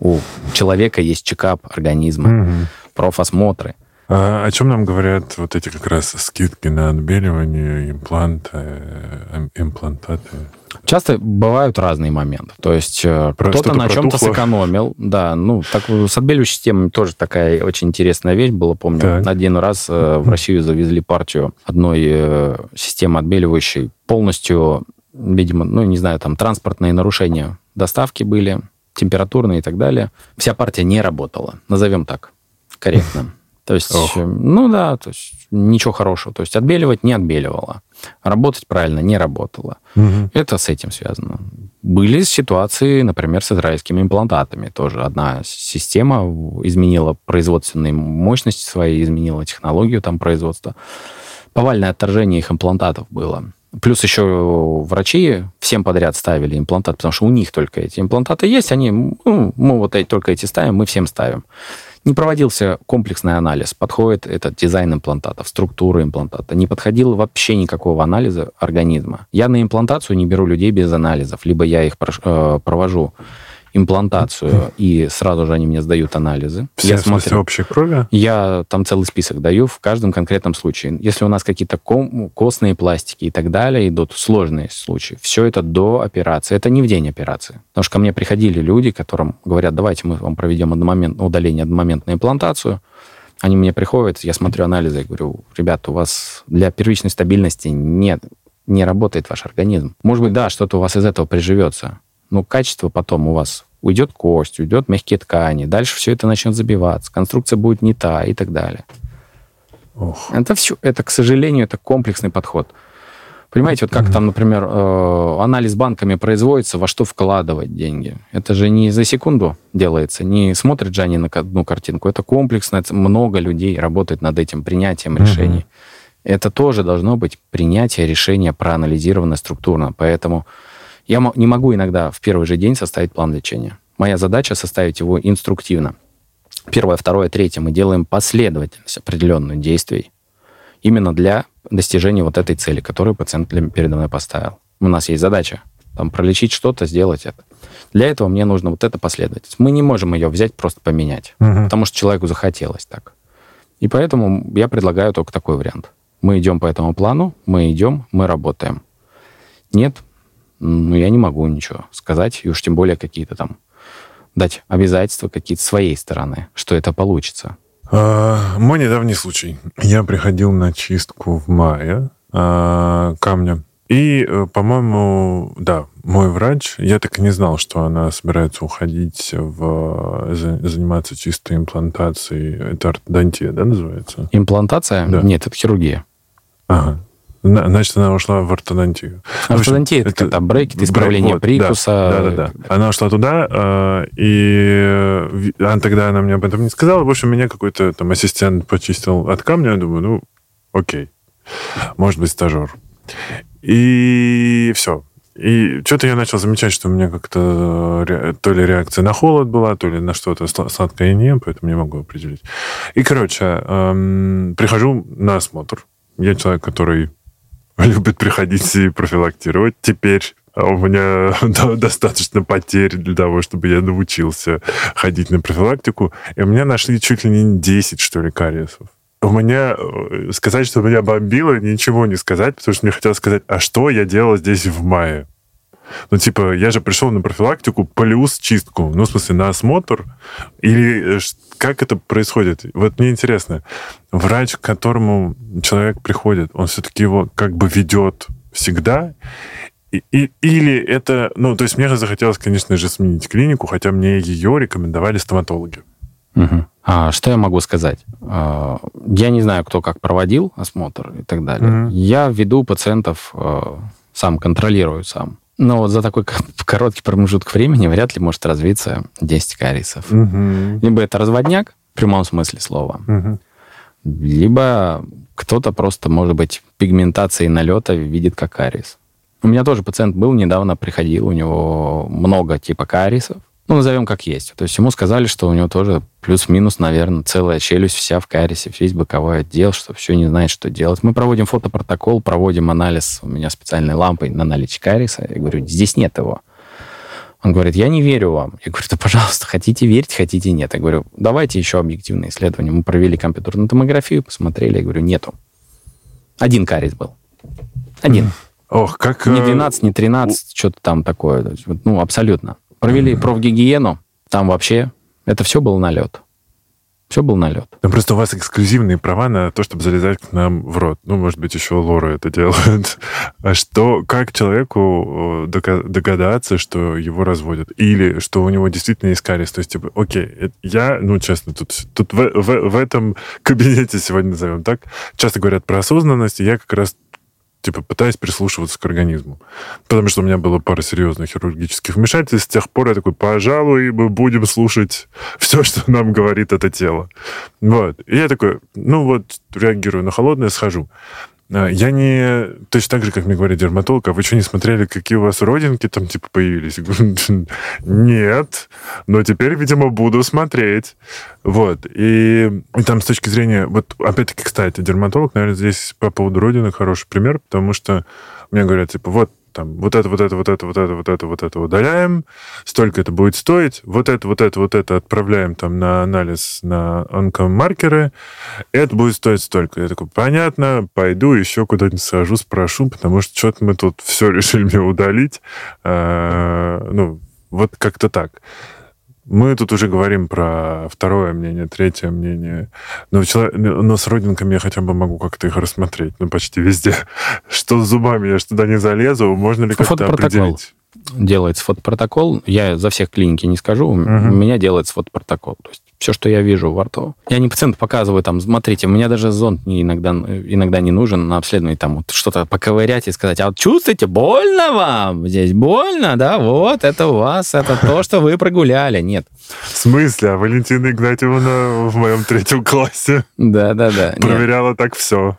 у человека есть чекап организма, угу. профосмотры. А о чем нам говорят вот эти как раз скидки на отбеливание, импланты, э, имплантаты? Часто бывают разные моменты. То есть э, кто-то на чем-то сэкономил. Да, ну, так, с отбеливающей системой тоже такая очень интересная вещь была. Помню, так. один раз э, в Россию завезли партию одной э, системы отбеливающей. Полностью, видимо, ну, не знаю, там транспортные нарушения доставки были, температурные и так далее. Вся партия не работала, назовем так, корректно. То есть, Ох. ну да, то есть ничего хорошего. То есть отбеливать не отбеливала. Работать правильно не работала. Угу. Это с этим связано. Были ситуации, например, с израильскими имплантатами. Тоже одна система изменила производственные мощности свои, изменила технологию там производства. Повальное отторжение их имплантатов было. Плюс еще врачи всем подряд ставили имплантат, потому что у них только эти имплантаты есть, они, ну, мы вот эти, только эти ставим, мы всем ставим. Не проводился комплексный анализ, подходит этот дизайн имплантатов, структура имплантата. Не подходил вообще никакого анализа организма. Я на имплантацию не беру людей без анализов, либо я их э, провожу имплантацию, и сразу же они мне сдают анализы. Все, я смотрю, общей крови? Я там целый список даю в каждом конкретном случае. Если у нас какие-то костные пластики и так далее, идут сложные случаи, все это до операции. Это не в день операции. Потому что ко мне приходили люди, которым говорят, давайте мы вам проведем одномоментное удаление, одномоментную имплантацию. Они мне приходят, я смотрю анализы и говорю, ребята, у вас для первичной стабильности нет, не работает ваш организм. Может быть, да, что-то у вас из этого приживется но качество потом у вас уйдет кость, уйдет мягкие ткани, дальше все это начнет забиваться, конструкция будет не та и так далее. Ох. Это все, это, к сожалению, это комплексный подход. Понимаете, вот как mm-hmm. там, например, э, анализ банками производится, во что вкладывать деньги. Это же не за секунду делается, не смотрит же они на одну картинку. Это комплексно, много людей работает над этим принятием решений. Mm-hmm. Это тоже должно быть принятие решения проанализировано структурно. Поэтому я не могу иногда в первый же день составить план лечения. Моя задача составить его инструктивно. Первое, второе, третье мы делаем последовательность определенных действий именно для достижения вот этой цели, которую пациент передо мной поставил. У нас есть задача там, пролечить что-то, сделать это. Для этого мне нужно вот эта последовательность. Мы не можем ее взять, просто поменять, угу. потому что человеку захотелось так. И поэтому я предлагаю только такой вариант. Мы идем по этому плану, мы идем, мы работаем. Нет, ну, я не могу ничего сказать, и уж тем более какие-то там дать обязательства какие-то своей стороны, что это получится. А, мой недавний случай. Я приходил на чистку в мае а, камня. И, э, по-моему, да, мой врач, я так и не знал, что она собирается уходить в заниматься чистой имплантацией. Это ортодонтия, да, называется? Имплантация? Да. Нет, это хирургия. Ага. Значит, она ушла в ортодонтию. Ортодонтия это, это брекет, исправление вот, прикуса. Да, да, да, да. Она ушла туда, а, и она, тогда она мне об этом не сказала. В общем, меня какой-то там ассистент почистил от камня. Я думаю, ну, окей. Может быть, стажер. И все. И что-то я начал замечать, что у меня как-то то ли реакция на холод была, то ли на что-то сладкое не, поэтому не могу определить. И, короче, эм, прихожу на осмотр. Я человек, который любит приходить и профилактировать. Теперь а у меня достаточно потерь для того, чтобы я научился ходить на профилактику. И у меня нашли чуть ли не 10, что ли, кариесов. У меня... Э, сказать, что меня бомбило, ничего не сказать, потому что мне хотелось сказать, а что я делал здесь в мае? Ну, типа, я же пришел на профилактику плюс чистку. Ну, в смысле, на осмотр. Или э, как это происходит? Вот мне интересно, врач, к которому человек приходит, он все-таки его как бы ведет всегда? И, и, или это... Ну, то есть мне же захотелось, конечно же, сменить клинику, хотя мне ее рекомендовали стоматологи. Угу. А, что я могу сказать? А, я не знаю, кто как проводил осмотр и так далее. Угу. Я веду пациентов, а, сам контролирую сам. Но вот за такой короткий промежуток времени вряд ли может развиться 10 кариесов. Угу. Либо это разводняк, в прямом смысле слова, угу. либо кто-то просто, может быть, пигментацией налета видит как кариес. У меня тоже пациент был, недавно приходил, у него много типа кариесов ну, назовем как есть. То есть ему сказали, что у него тоже плюс-минус, наверное, целая челюсть вся в кариесе, весь боковой отдел, что все не знает, что делать. Мы проводим фотопротокол, проводим анализ у меня специальной лампой на наличие кариеса. Я говорю, здесь нет его. Он говорит, я не верю вам. Я говорю, да, пожалуйста, хотите верить, хотите нет. Я говорю, давайте еще объективное исследование. Мы провели компьютерную томографию, посмотрели. Я говорю, нету. Один кариес был. Один. Ох, как... Не 12, не 13, что-то там такое. Ну, абсолютно. Провели профгигиену, там вообще это все был налет. Все был налет. Ну, просто у вас эксклюзивные права на то, чтобы залезать к нам в рот. Ну, может быть, еще Лора это делает. А что, как человеку э, догадаться, что его разводят? Или что у него действительно кариес? То есть, типа, окей, я, ну, честно, тут, тут в, в, в этом кабинете сегодня назовем так, часто говорят про осознанность, и я как раз типа пытаюсь прислушиваться к организму. Потому что у меня было пара серьезных хирургических вмешательств. С тех пор я такой, пожалуй, мы будем слушать все, что нам говорит это тело. Вот. И я такой, ну вот, реагирую на холодное, схожу. А, я не... Точно так же, как мне говорит дерматолог, а вы что, не смотрели, какие у вас родинки там, типа, появились? Нет, но теперь, видимо, буду смотреть. Вот. И, и там с точки зрения... Вот, опять-таки, кстати, дерматолог, наверное, здесь по поводу родинок хороший пример, потому что мне говорят, типа, вот, там, вот это, вот это, вот это, вот это, вот это, вот это удаляем, столько это будет стоить, вот это, вот это, вот это отправляем там на анализ на онкомаркеры, это будет стоить столько. Я такой, понятно, пойду еще куда-нибудь схожу, спрошу, потому что что-то мы тут все решили мне удалить. А, ну, вот как-то так. Мы тут уже говорим про второе мнение, третье мнение. Но, человек, но с родинками я хотя бы могу как-то их рассмотреть. Ну, почти везде. Что с зубами, я же туда не залезу. Можно ли как-то определить? делается фотопротокол. Я за всех клиники не скажу. Угу. У меня делается фотопротокол. То есть все, что я вижу во рту. Я не пациенту показываю, там, смотрите, меня даже зонд не иногда, иногда не нужен на обследовании, там, вот что-то поковырять и сказать, а вот чувствуете, больно вам? Здесь больно, да? Вот, это у вас, это то, что вы прогуляли. Нет. В смысле? А Валентина Игнатьевна в моем третьем классе да-да-да. проверяла так все.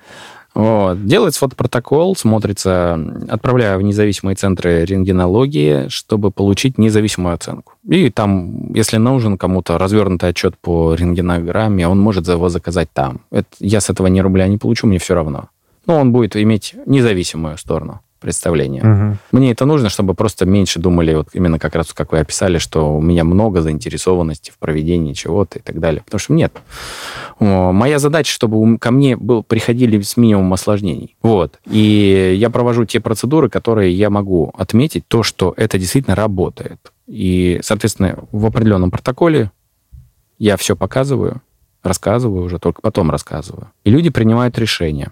Вот. Делается фотопротокол, смотрится, отправляю в независимые центры рентгенологии, чтобы получить независимую оценку. И там, если нужен кому-то развернутый отчет по рентгенограмме, он может его заказать там. Это, я с этого ни рубля не получу, мне все равно. Но он будет иметь независимую сторону представление. Угу. Мне это нужно, чтобы просто меньше думали, вот именно как раз, как вы описали, что у меня много заинтересованности в проведении чего-то и так далее. Потому что нет. Моя задача, чтобы ко мне был, приходили с минимумом осложнений. Вот. И я провожу те процедуры, которые я могу отметить, то, что это действительно работает. И, соответственно, в определенном протоколе я все показываю, рассказываю уже, только потом рассказываю. И люди принимают решение.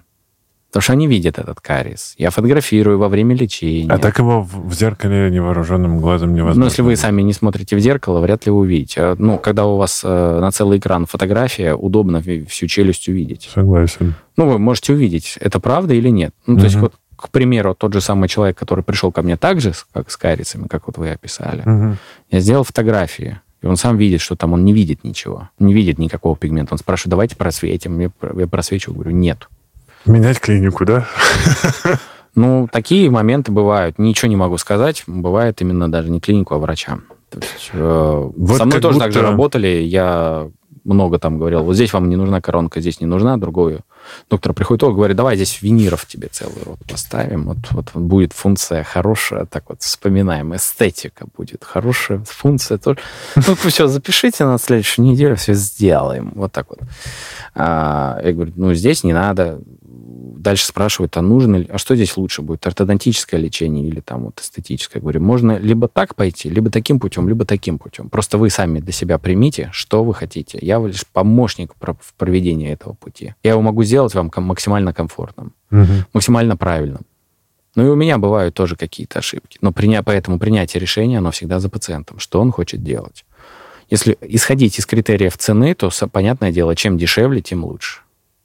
Потому что они видят этот кариес. Я фотографирую во время лечения. А так его в зеркале невооруженным глазом невозможно. Ну, если вы сами не смотрите в зеркало, вряд ли вы увидите. А, ну, когда у вас э, на целый экран фотография, удобно всю челюсть увидеть. Согласен. Ну, вы можете увидеть, это правда или нет. Ну, то есть вот, к примеру, тот же самый человек, который пришел ко мне так же, как с карицами, как вот вы описали, Мгм. я сделал фотографии, и он сам видит, что там он не видит ничего, не видит никакого пигмента. Он спрашивает, давайте просветим. Я, про- я просвечиваю, говорю, нет. Менять клинику, да? Ну, такие моменты бывают. Ничего не могу сказать. Бывает именно даже не клинику, а врача. То есть, э, Вот со мной тоже так же будто- работали. Я много там говорил, вот здесь вам не нужна коронка, здесь не нужна, другую. Доктор приходит, о, говорит, давай здесь виниров тебе целый рот поставим. Вот, вот, вот будет функция хорошая, так вот вспоминаем, эстетика будет хорошая, функция тоже. Ну, все, запишите на следующую неделю, все сделаем. Вот так вот. А, я говорю, ну, здесь не надо. Дальше спрашивают, а нужно ли, а что здесь лучше будет, ортодонтическое лечение или там вот эстетическое? Я говорю, можно либо так пойти, либо таким путем, либо таким путем. Просто вы сами для себя примите, что вы хотите. Я лишь помощник в проведении этого пути. Я его могу сделать вам максимально комфортным, Мгм. максимально правильным. Ну и у меня бывают тоже какие-то ошибки. Но приня... поэтому принятие решения, оно всегда за пациентом. Что он хочет делать? Если исходить из критериев цены, то, понятное дело, чем дешевле, тем лучше.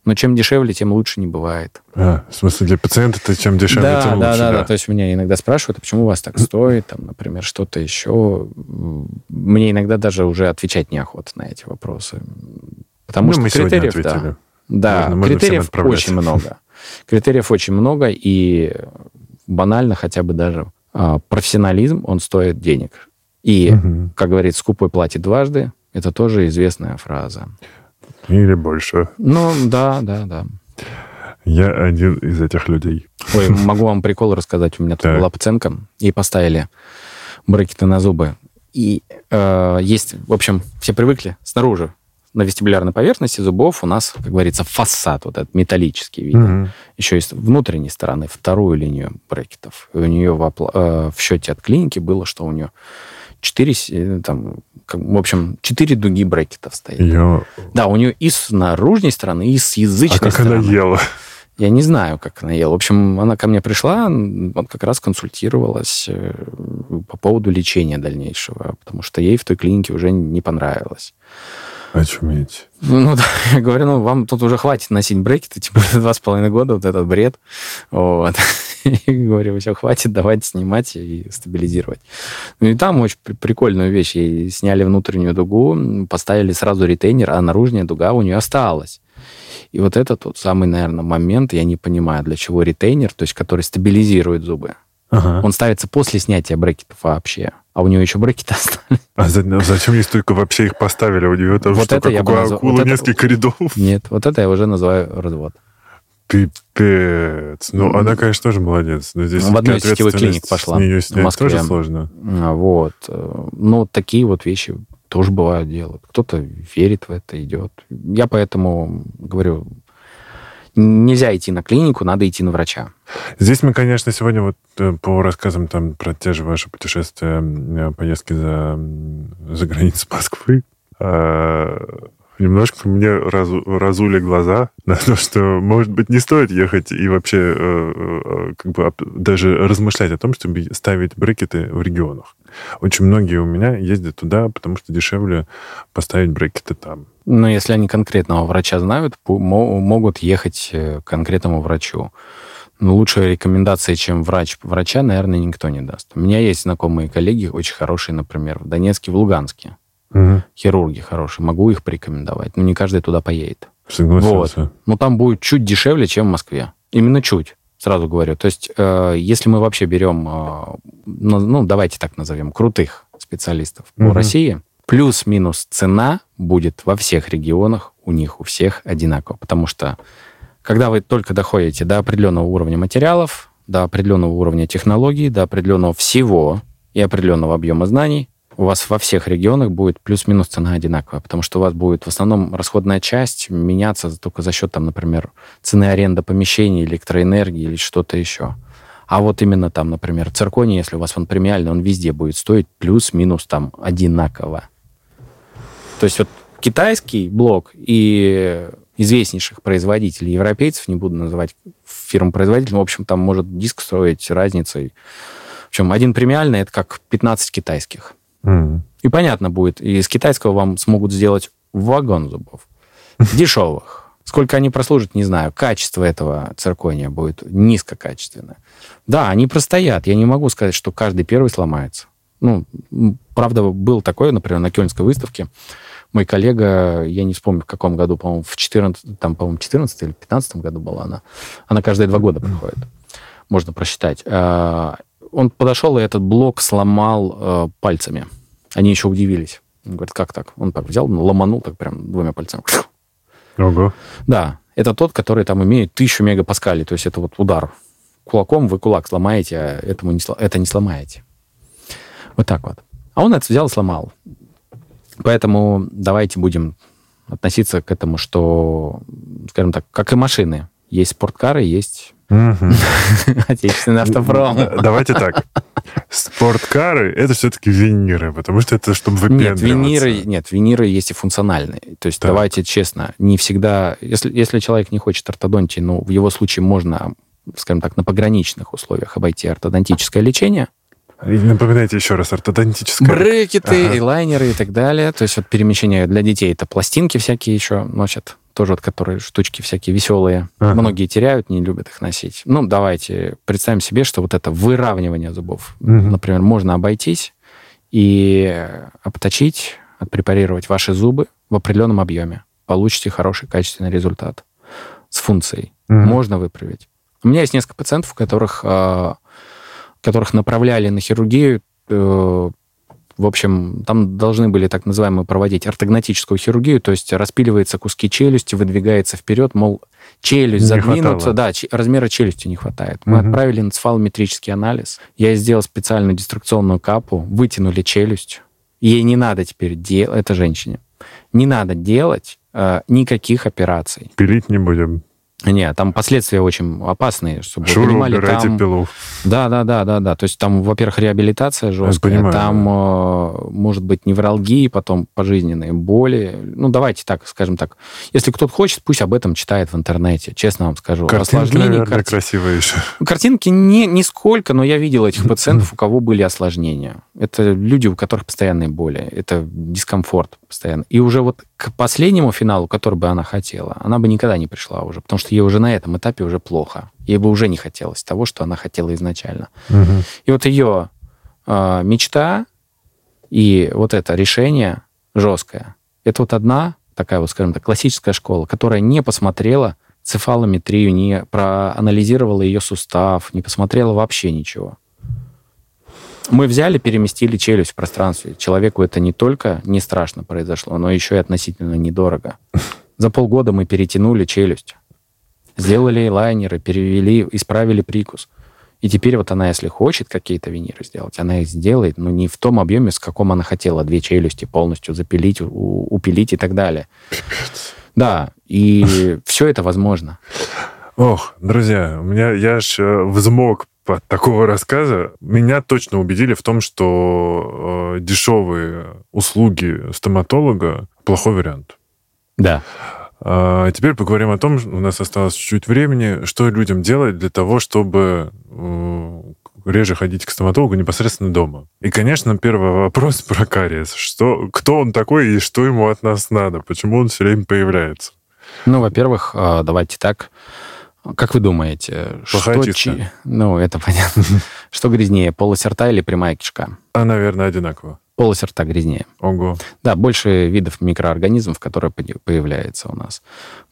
Но чем дешевле, тем лучше не бывает. А, в смысле, для пациента-то чем дешевле, да, тем да, лучше. да, да. То есть меня иногда спрашивают, а почему у вас так стоит, там, например, что-то еще. Мне иногда даже уже отвечать неохота на эти вопросы. Потому Ну, что мы критериев, да. ответили. Да, Можно- критериев очень много. Критериев очень много, и банально хотя бы даже а, профессионализм, он стоит денег. И, как говорит, скупой платит дважды, это тоже известная фраза. Или больше. Ну, да, да, да. Я один из этих людей. Ой, могу вам прикол рассказать. У меня тут Так. была пациентка, ей поставили брекеты на зубы. И э, есть, в общем, все привыкли снаружи, на вестибулярной поверхности зубов у нас, как говорится, фасад вот этот металлический виден. Мгм. Еще и с внутренней стороны вторую линию брекетов. И у нее в, опла- э, в счете от клиники было, что у нее 4, там, как- в общем, 4 дуги брекетов стоит. Её- Да, у нее и с наружной стороны, и с А язычной как стороны. она ела? Я не знаю, как она ела. В общем, она ко мне пришла, вот как раз консультировалась э, по поводу лечения дальнейшего, потому что ей в той клинике уже не понравилось. Очуметь. Ну, да, я говорю, ну, вам тут уже хватит носить брекеты, тем более два с половиной года, вот этот бред. Вот. И говорю, все, хватит, давайте снимать и стабилизировать. Ну, и там очень при- прикольную вещь. Ей сняли внутреннюю дугу, поставили сразу ретейнер, а наружная дуга у нее осталась. И вот это тот самый, наверное, момент, я не понимаю, для чего ретейнер, то есть который стабилизирует зубы. Ага. Он ставится после снятия брекетов вообще, а у нее еще брекеты остались. А за- зачем ей столько вообще их поставили? У нее там Вот что, это как я у акулы вот это- несколько рядов? Нет, вот это я уже называю развод. Пипец. Ну, она, конечно, тоже молодец. Но здесь В одной из сетевых клиник пошла С нее в снять Москве. тоже сложно. А, Вот. Э, Ну, такие вот вещи тоже бывают делают. Кто-то верит в это, идет. Я поэтому говорю, нельзя идти на клинику, надо идти на врача. Здесь мы, конечно, сегодня вот э, по рассказам там про те же ваши путешествия, э, поездки за, за границу Москвы, а, немножко мне разу- разули глаза на то, что, может быть, не стоит ехать и вообще э, э, как бы даже размышлять о том, чтобы ставить брекеты в регионах. Очень многие у меня ездят туда, потому что дешевле поставить брекеты там. Но если они конкретного врача знают, могут ехать э, к конкретному врачу. Но лучшей рекомендации, чем врач врача, наверное, никто не даст. У меня есть знакомые коллеги, очень хорошие, например, в Донецке, в Луганске. Хирурги хорошие, могу их порекомендовать, но не каждый туда поедет. Согласился. Ну, там будет чуть дешевле, чем в Москве. Именно чуть, сразу говорю. То есть, э, если мы вообще берем, э, ну, ну, давайте так назовем, крутых специалистов по Мгм. России, плюс-минус цена будет во всех регионах у них, у всех одинаково. Потому что, когда вы только доходите до определенного уровня материалов, до определенного уровня технологий, до определенного всего и определенного объема знаний, у вас во всех регионах будет плюс-минус цена одинаковая, потому что у вас будет в основном расходная часть меняться только за счет, там, например, цены аренды помещений, электроэнергии или что-то еще. А вот именно там, например, цирконий, если у вас он премиальный, он везде будет стоить плюс-минус там одинаково. То есть вот китайский блок и известнейших производителей европейцев, не буду называть фирм-производителем, в общем, там может диск строить разницей. Причем один премиальный, это как 15 китайских. И понятно будет, и из китайского вам смогут сделать вагон зубов. Дешевых. Сколько они прослужат, не знаю. Качество этого циркония будет низкокачественное. Да, они простоят. Я не могу сказать, что каждый первый сломается. Ну, правда, был такое, например, на Кёльнской выставке. Мой коллега, я не вспомню, в каком году, по-моему, в 14, там, по-моему, 14 или 15 году была она. Она каждые два года приходит. Можно просчитать. Он подошел и этот блок сломал э, пальцами. Они еще удивились. Он говорит, как так? Он так взял, ну, ломанул так прям двумя пальцами. Ого. Да, это тот, который там имеет тысячу мегапаскалей, то есть это вот удар. Кулаком вы кулак сломаете, а этому не, это не сломаете. Вот так вот. А он это взял и сломал. Поэтому давайте будем относиться к этому, что, скажем так, как и машины. Есть спорткары, есть. отечественный автопром. Давайте так. Спорткары — это все-таки виниры, потому что это чтобы Нет, выпендриваться. виниры, нет, виниры есть и функциональные. То есть Так. давайте честно, не всегда, если, если человек не хочет ортодонтии, ну, в его случае можно, скажем так, на пограничных условиях обойти ортодонтическое лечение. И Напоминайте еще раз, ортодонтическое. Брекеты, Ага. элайнеры и так далее. То есть вот перемещение для детей это пластинки всякие еще носят. Тоже вот которые штучки всякие веселые. Ага. Многие теряют, не любят их носить. Ну, давайте представим себе, что вот это выравнивание зубов, Мгм. например, можно обойтись и обточить, отпрепарировать ваши зубы в определенном объеме. Получите хороший, качественный результат с функцией. Мгм. Можно выправить. У меня есть несколько пациентов, которых, а, которых направляли на хирургию. В общем, там должны были так называемую проводить ортогнатическую хирургию, то есть распиливаются куски челюсти, выдвигается вперед, мол, челюсть Не задвинута, хватало. да, размера челюсти не хватает. Мы Мгм. отправили на цефалометрический анализ. Я сделал специальную дистракционную капу, вытянули челюсть. Ей не надо теперь делать, это женщине, не надо делать э, никаких операций. Пилить не будем. Нет, там последствия очень опасные, чтобы Шуру понимали. Там, пилу. да, да, да, да, да. То есть там, во-первых, реабилитация жесткая, понимаю, там э, может быть невралгии, потом пожизненные боли. Ну, давайте так, скажем так. Если кто-то хочет, пусть об этом читает в интернете. Честно вам скажу. Картинки, Осложнений наверное, карти- красивые еще. Картинки не, нисколько, но я видел этих пациентов, у кого были осложнения. Это люди, у которых постоянные боли. Это дискомфорт постоянно. И уже вот к последнему финалу, который бы она хотела, она бы никогда не пришла уже, потому что ей уже на этом этапе уже плохо. Ей бы уже не хотелось того, что она хотела изначально. Мгм. И вот ее э, мечта и вот это решение жесткое, это вот одна такая вот, скажем так, классическая школа, которая не посмотрела цефалометрию, не проанализировала ее сустав, не посмотрела вообще ничего. Мы взяли, переместили челюсть в пространстве. Человеку это не только не страшно произошло, но еще и относительно недорого. За полгода мы перетянули челюсть, сделали лайнеры, перевели, исправили прикус. И теперь вот она, если хочет какие-то виниры сделать, она их сделает, но не в том объеме, с каком она хотела. Две челюсти полностью запилить, у- упилить и так далее. Да, и все это возможно. Ох, друзья, у меня я аж э, взмок от такого рассказа. Меня точно убедили в том, что э, дешевые услуги стоматолога плохой вариант. Да. А теперь поговорим о том, у нас осталось чуть-чуть времени, что людям делать для того, чтобы э, реже ходить к стоматологу непосредственно дома. И, конечно, первый вопрос про кариес. Что, кто он такой и что ему от нас надо? Почему он все время появляется? Ну, во-первых, э, давайте так. Как вы думаете, Плохая что... чистка. чи- Ну, это понятно. Что грязнее, полость рта или прямая кишка? А, наверное, одинаково. Полость рта грязнее. Ого. Да, больше видов микроорганизмов, которые появляются у нас.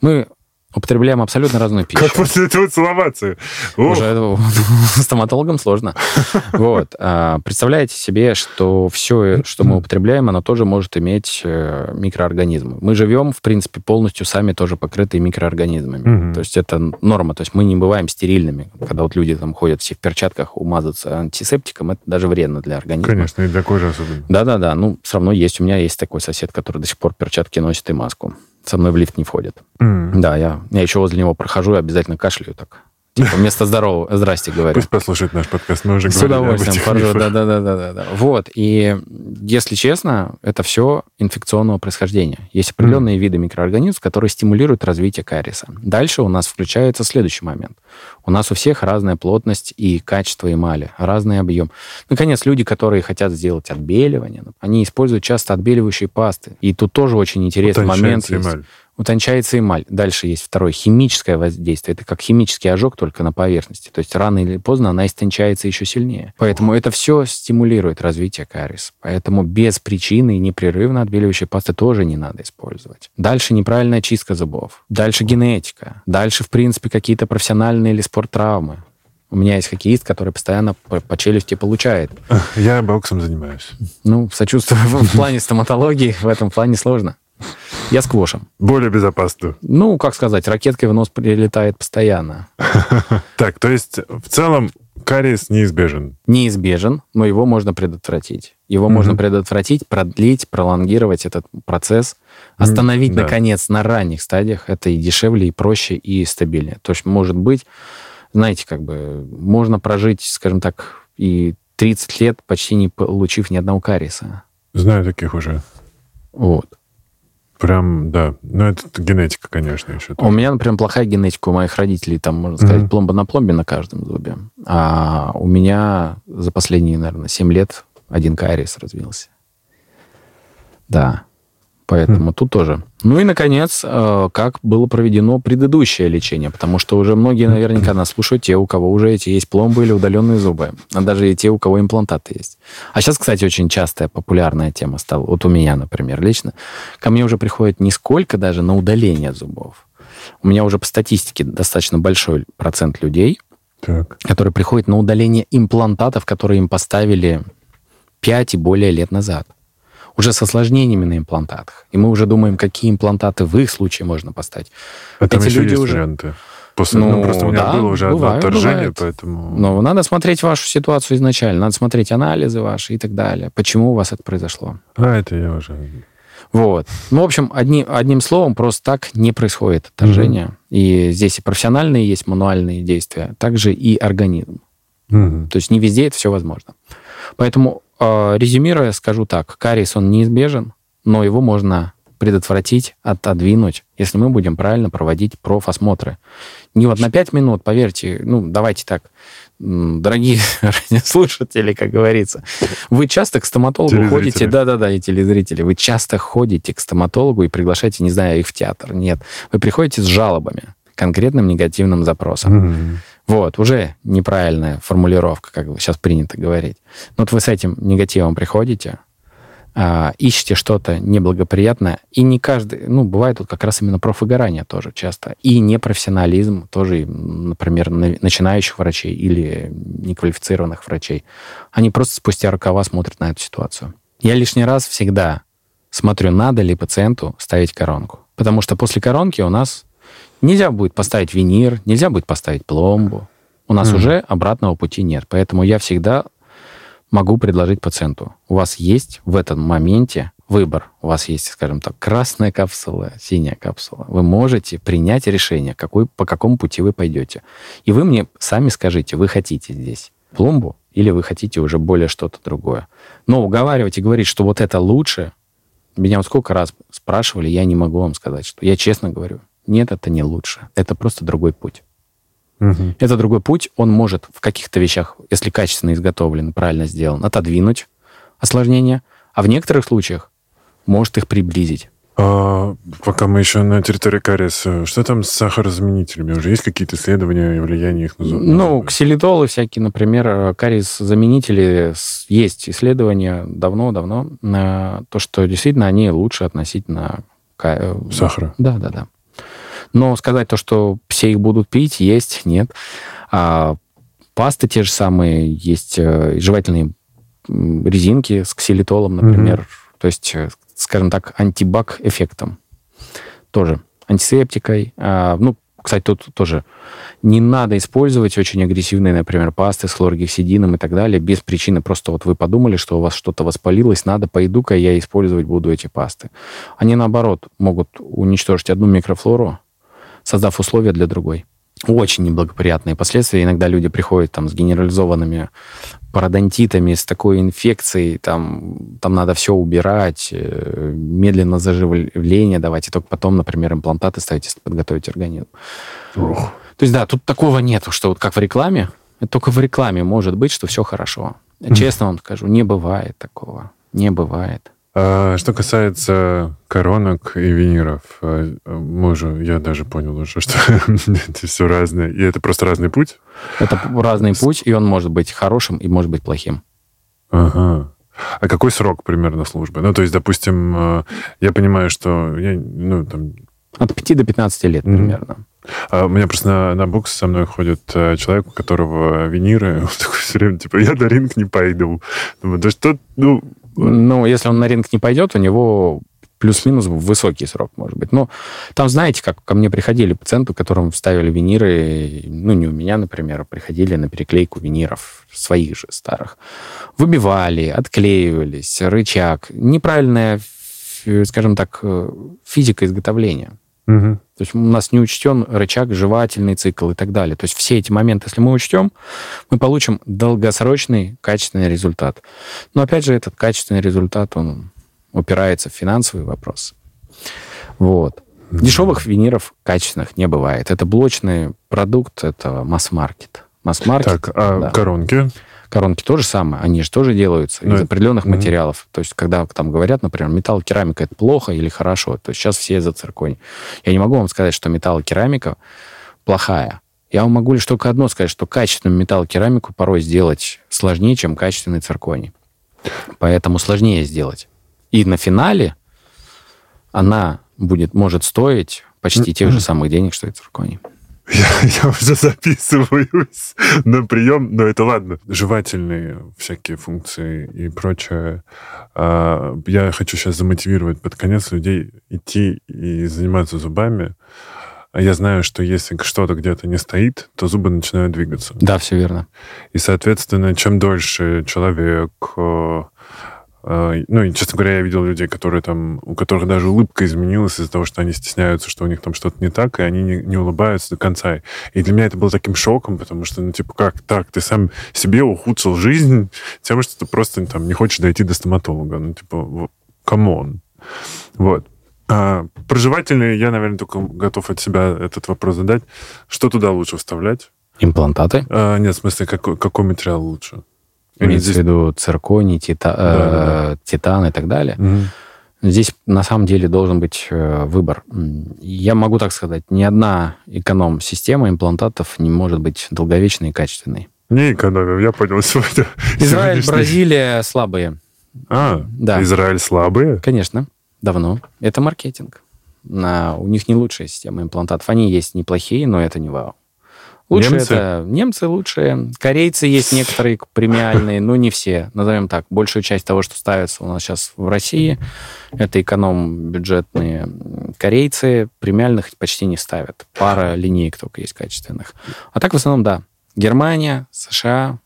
Мы употребляем абсолютно разную пищу. Как после этого целоваться? Уже ну, стоматологам сложно. Вот. А, Представляете себе, что все, что мы употребляем, оно тоже может иметь э, микроорганизмы. Мы живем, в принципе, полностью сами тоже покрытые микроорганизмами. То есть это норма. То есть мы не бываем стерильными. Когда вот люди там ходят все в перчатках умазаться антисептиком, это даже вредно для организма. Конечно, и для кожи особенно. Да-да-да, ну, все равно есть. У меня есть такой сосед, который до сих пор перчатки носит и маску. Со мной в лифт не входит. М. Да, я, я еще возле него прохожу и обязательно кашляю так. типа, вместо здорового, здрасте говорю. Пусть послушает наш подкаст, мы уже С удовольствием, поржу, да-да-да. Вот, и если честно, это все инфекционного происхождения. Есть определенные mm. виды микроорганизмов, которые стимулируют развитие кариеса. Дальше у нас включается следующий момент. У нас у всех разная плотность и качество эмали, разный объем. Наконец, люди, которые хотят сделать отбеливание, они используют часто отбеливающие пасты. И тут тоже очень интересный момент. Эмаль утончается эмаль. Дальше есть второе, химическое воздействие. Это как химический ожог, только на поверхности. То есть рано или поздно она истончается еще сильнее. Поэтому это все стимулирует развитие кариеса. Поэтому без причины и непрерывно отбеливающей пасты тоже не надо использовать. Дальше неправильная чистка зубов. Дальше генетика. Дальше, в принципе, какие-то профессиональные или спорттравмы. У меня есть хоккеист, который постоянно по, по челюсти получает. Я боксом занимаюсь. Ну, сочувствую в плане стоматологии, в этом плане сложно. Я сквошем. Более безопасно. Ну, как сказать, ракеткой в нос прилетает постоянно. Так, то есть в целом кариес неизбежен? Неизбежен, но его можно предотвратить. Его можно предотвратить, продлить, пролонгировать этот процесс, остановить, наконец, на ранних стадиях. Это и дешевле, и проще, и стабильнее. То есть, может быть, знаете, как бы можно прожить, скажем так, и 30 лет, почти не получив ни одного кариеса. Знаю таких уже. Вот. Прям, да. Ну, это генетика, конечно, еще. У меня, например, плохая генетика у моих родителей. Там, можно сказать, mm-hmm. пломба на пломбе на каждом зубе. А у меня за последние, наверное, 7 лет один кариес развился. Да. Поэтому mm. тут тоже. Ну и, наконец, э, как было проведено предыдущее лечение, потому что уже многие наверняка нас слушают, те, у кого уже эти есть пломбы или удаленные зубы, а даже и те, у кого имплантаты есть. А сейчас, кстати, очень частая популярная тема стала, вот у меня, например, лично, ко мне уже приходит не сколько даже на удаление зубов. У меня уже по статистике достаточно большой процент людей, так. которые приходят на удаление имплантатов, которые им поставили 5 и более лет назад уже с осложнениями на имплантатах. И мы уже думаем, какие имплантаты в их случае можно поставить. А Эти люди есть уже... варианты? После, ну, ну, просто у меня да, было уже бывает, одно отторжение, бывает. поэтому... Но надо смотреть вашу ситуацию изначально, надо смотреть анализы ваши и так далее. Почему у вас это произошло? А, это я уже... Вот. Ну, в общем, одни, одним словом, просто так не происходит отторжение. Угу. И здесь и профессиональные есть мануальные действия, также и организм. Угу. То есть не везде это все возможно. Поэтому резюмируя, скажу так. Кариес, он неизбежен, но его можно предотвратить, отодвинуть, если мы будем правильно проводить профосмотры. Не вот на 5 минут, поверьте, ну, давайте так, дорогие слушатели, как говорится, вы часто к стоматологу ходите, да-да-да, и телезрители, вы часто ходите к стоматологу и приглашаете, не знаю, их в театр. Нет, вы приходите с жалобами, конкретным негативным запросом. Mm-hmm. Вот, уже неправильная формулировка, как сейчас принято говорить. Но вот вы с этим негативом приходите, а, ищете что-то неблагоприятное, и не каждый, ну, бывает тут как раз именно профвыгорание тоже часто, и непрофессионализм тоже, например, начинающих врачей или неквалифицированных врачей. Они просто спустя рукава смотрят на эту ситуацию. Я лишний раз всегда смотрю, надо ли пациенту ставить коронку. Потому что после коронки у нас Нельзя будет поставить винир, нельзя будет поставить пломбу. У нас mm. уже обратного пути нет. Поэтому я всегда могу предложить пациенту. У вас есть в этом моменте выбор. У вас есть, скажем так, красная капсула, синяя капсула. Вы можете принять решение, какой, по какому пути вы пойдете. И вы мне сами скажите, вы хотите здесь пломбу или вы хотите уже более что-то другое. Но уговаривать и говорить, что вот это лучше, меня вот сколько раз спрашивали, я не могу вам сказать, что я честно говорю, нет, это не лучше. Это просто другой путь. Угу. Это другой путь. Он может в каких-то вещах, если качественно изготовлен, правильно сделан, отодвинуть осложнения, а в некоторых случаях может их приблизить. А, пока мы еще на территории кариеса, что там с сахарозаменителями? Уже есть какие-то исследования и влияния их на зубы? Ну, ксилитолы всякие, например, э, кариес-заменители, есть исследования давно-давно, то, что действительно они лучше относительно... Э, Сахара? Да, да, да. Но сказать то, что все их будут пить, есть, нет. А пасты те же самые, есть э, жевательные резинки с ксилитолом, например. Mm-hmm. То есть, э, скажем так, антибак-эффектом. Тоже антисептикой. А, ну, кстати, тут тоже не надо использовать очень агрессивные, например, пасты с хлоргексидином и так далее без причины. Просто вот вы подумали, что у вас что-то воспалилось, надо, пойду-ка я использовать буду эти пасты. Они, наоборот, могут уничтожить одну микрофлору, создав условия для другой. очень неблагоприятные последствия. Иногда люди приходят там с генерализованными пародонтитами, с такой инфекцией, там, там надо все убирать, э, медленно заживление давать, и только потом, например, имплантаты ставить, если подготовить организм. Ох. То есть, да, тут такого нету, что вот как в рекламе, это только в рекламе может быть, что все хорошо. Честно вам скажу, не бывает такого. Не бывает. А что касается коронок и виниров, э, мы уже, я даже понял уже, что это все разное. И это просто разный путь? Это разный путь, и он может быть хорошим и может быть плохим. Ага. А какой срок примерно службы? Ну, то есть, допустим, э, я понимаю, что я, ну, там... От 5 до 15 лет mm-hmm. примерно. А у меня просто на, на бокс со мной ходит человек, у которого виниры. Он такой все время, типа, я на ринг не пойду. Думаю, да что, ну... Ну, если он на ринг не пойдет, у него плюс-минус высокий срок, может быть. Но там, знаете, как ко мне приходили пациенты, которым вставили виниры, ну, не у меня, например, а приходили на переклейку виниров своих же старых. Выбивали, отклеивались, рычаг. Неправильная, скажем так, э, физика изготовления. Угу. То есть у нас не учтен рычаг, жевательный цикл и так далее. То есть все эти моменты, если мы учтем, мы получим долгосрочный качественный результат. Но опять же, этот качественный результат, он упирается в финансовый вопрос. Вот. Mm-hmm. Дешевых виниров качественных не бывает. Это блочный продукт, это масс-маркет. Масс-маркет. Так, а да. коронки? Коронки то же самое, они же тоже делаются Но из определенных mm-hmm. материалов. То есть, когда там говорят, например, металл-керамика это плохо или хорошо, то есть сейчас все за цирконий. Я не могу вам сказать, что металл-керамика плохая. Я вам могу лишь только одно сказать, что качественную металл-керамику порой сделать сложнее, чем качественный цирконий. Поэтому сложнее сделать. И на финале она будет, может стоить почти тех же самых денег, что и цирконий. Я, я уже записываюсь на прием, но это ладно. Жевательные всякие функции и прочее. А, я хочу сейчас замотивировать под конец людей идти и заниматься зубами. А я знаю, что если что-то где-то не стоит, то зубы начинают двигаться. Да, все верно. И, соответственно, чем дольше человек э, ну, и, честно говоря, я видел людей, которые там, у которых даже улыбка изменилась из-за того, что они стесняются, что у них там что-то не так, и они не, не улыбаются до конца. И для меня это было таким шоком, потому что, ну, типа, как так? Ты сам себе ухудшил жизнь тем, что ты просто там не хочешь дойти до стоматолога. Ну, типа, come on. Вот. А, проживательные, я, наверное, только готов от себя этот вопрос задать. Что туда лучше вставлять? Имплантаты? А, нет, в смысле, какой, какой материал лучше? Имеется здесь... в виду цирконий, тита... да, да, да. титан и так далее. Угу. Здесь на самом деле должен быть э, выбор. Я могу так сказать, ни одна эконом-система имплантатов не может быть долговечной и качественной. Не экономим, я понял сегодня. Израиль, Бразилия слабые. А, да. Израиль слабые? Конечно, давно. Это маркетинг. На, у них не лучшая система имплантатов. Они есть неплохие, но это не вау. Лучше немцы? это немцы лучшие. Корейцы есть некоторые премиальные, но не все. Назовем так. Большую часть того, что ставится у нас сейчас в России, это эконом-бюджетные корейцы. Премиальных почти не ставят. Пара линеек только есть качественных. А так в основном, да. Германия, США,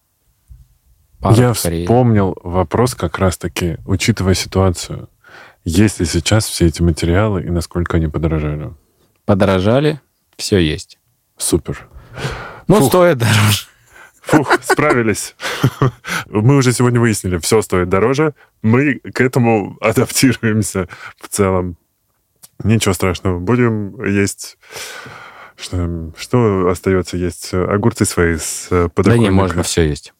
Я вспомнил вопрос как раз-таки, учитывая ситуацию. Есть ли сейчас все эти материалы и насколько они подорожали? Подорожали, все есть. Супер. Ну, Фух. стоит дороже. Фух, справились. Мы уже сегодня выяснили, все стоит дороже. Мы к этому адаптируемся в целом. Ничего страшного. Будем есть... Что, что остается есть? Огурцы свои с подоконника. Да не, можно все есть.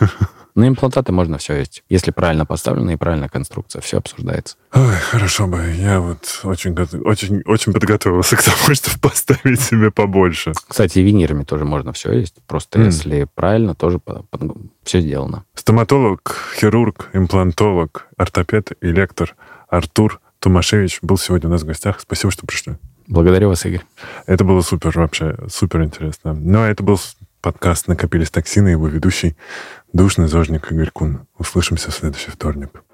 На имплантаты можно все есть. Если правильно поставлена и правильная конструкция, все обсуждается. Ой, хорошо бы. Я вот очень, очень, очень подготовился к тому, чтобы поставить себе побольше. Кстати, и винирами тоже можно все есть. Просто mm. если правильно, тоже под, под, все сделано. Стоматолог, хирург, имплантолог, ортопед и лектор Артур Томашевич был сегодня у нас в гостях. Спасибо, что пришли. Благодарю вас, Игорь. Это было супер вообще, супер интересно. Ну, а это был подкаст «Накопились токсины», его ведущий Душный зожник Игорь Кун. Услышимся в следующий вторник.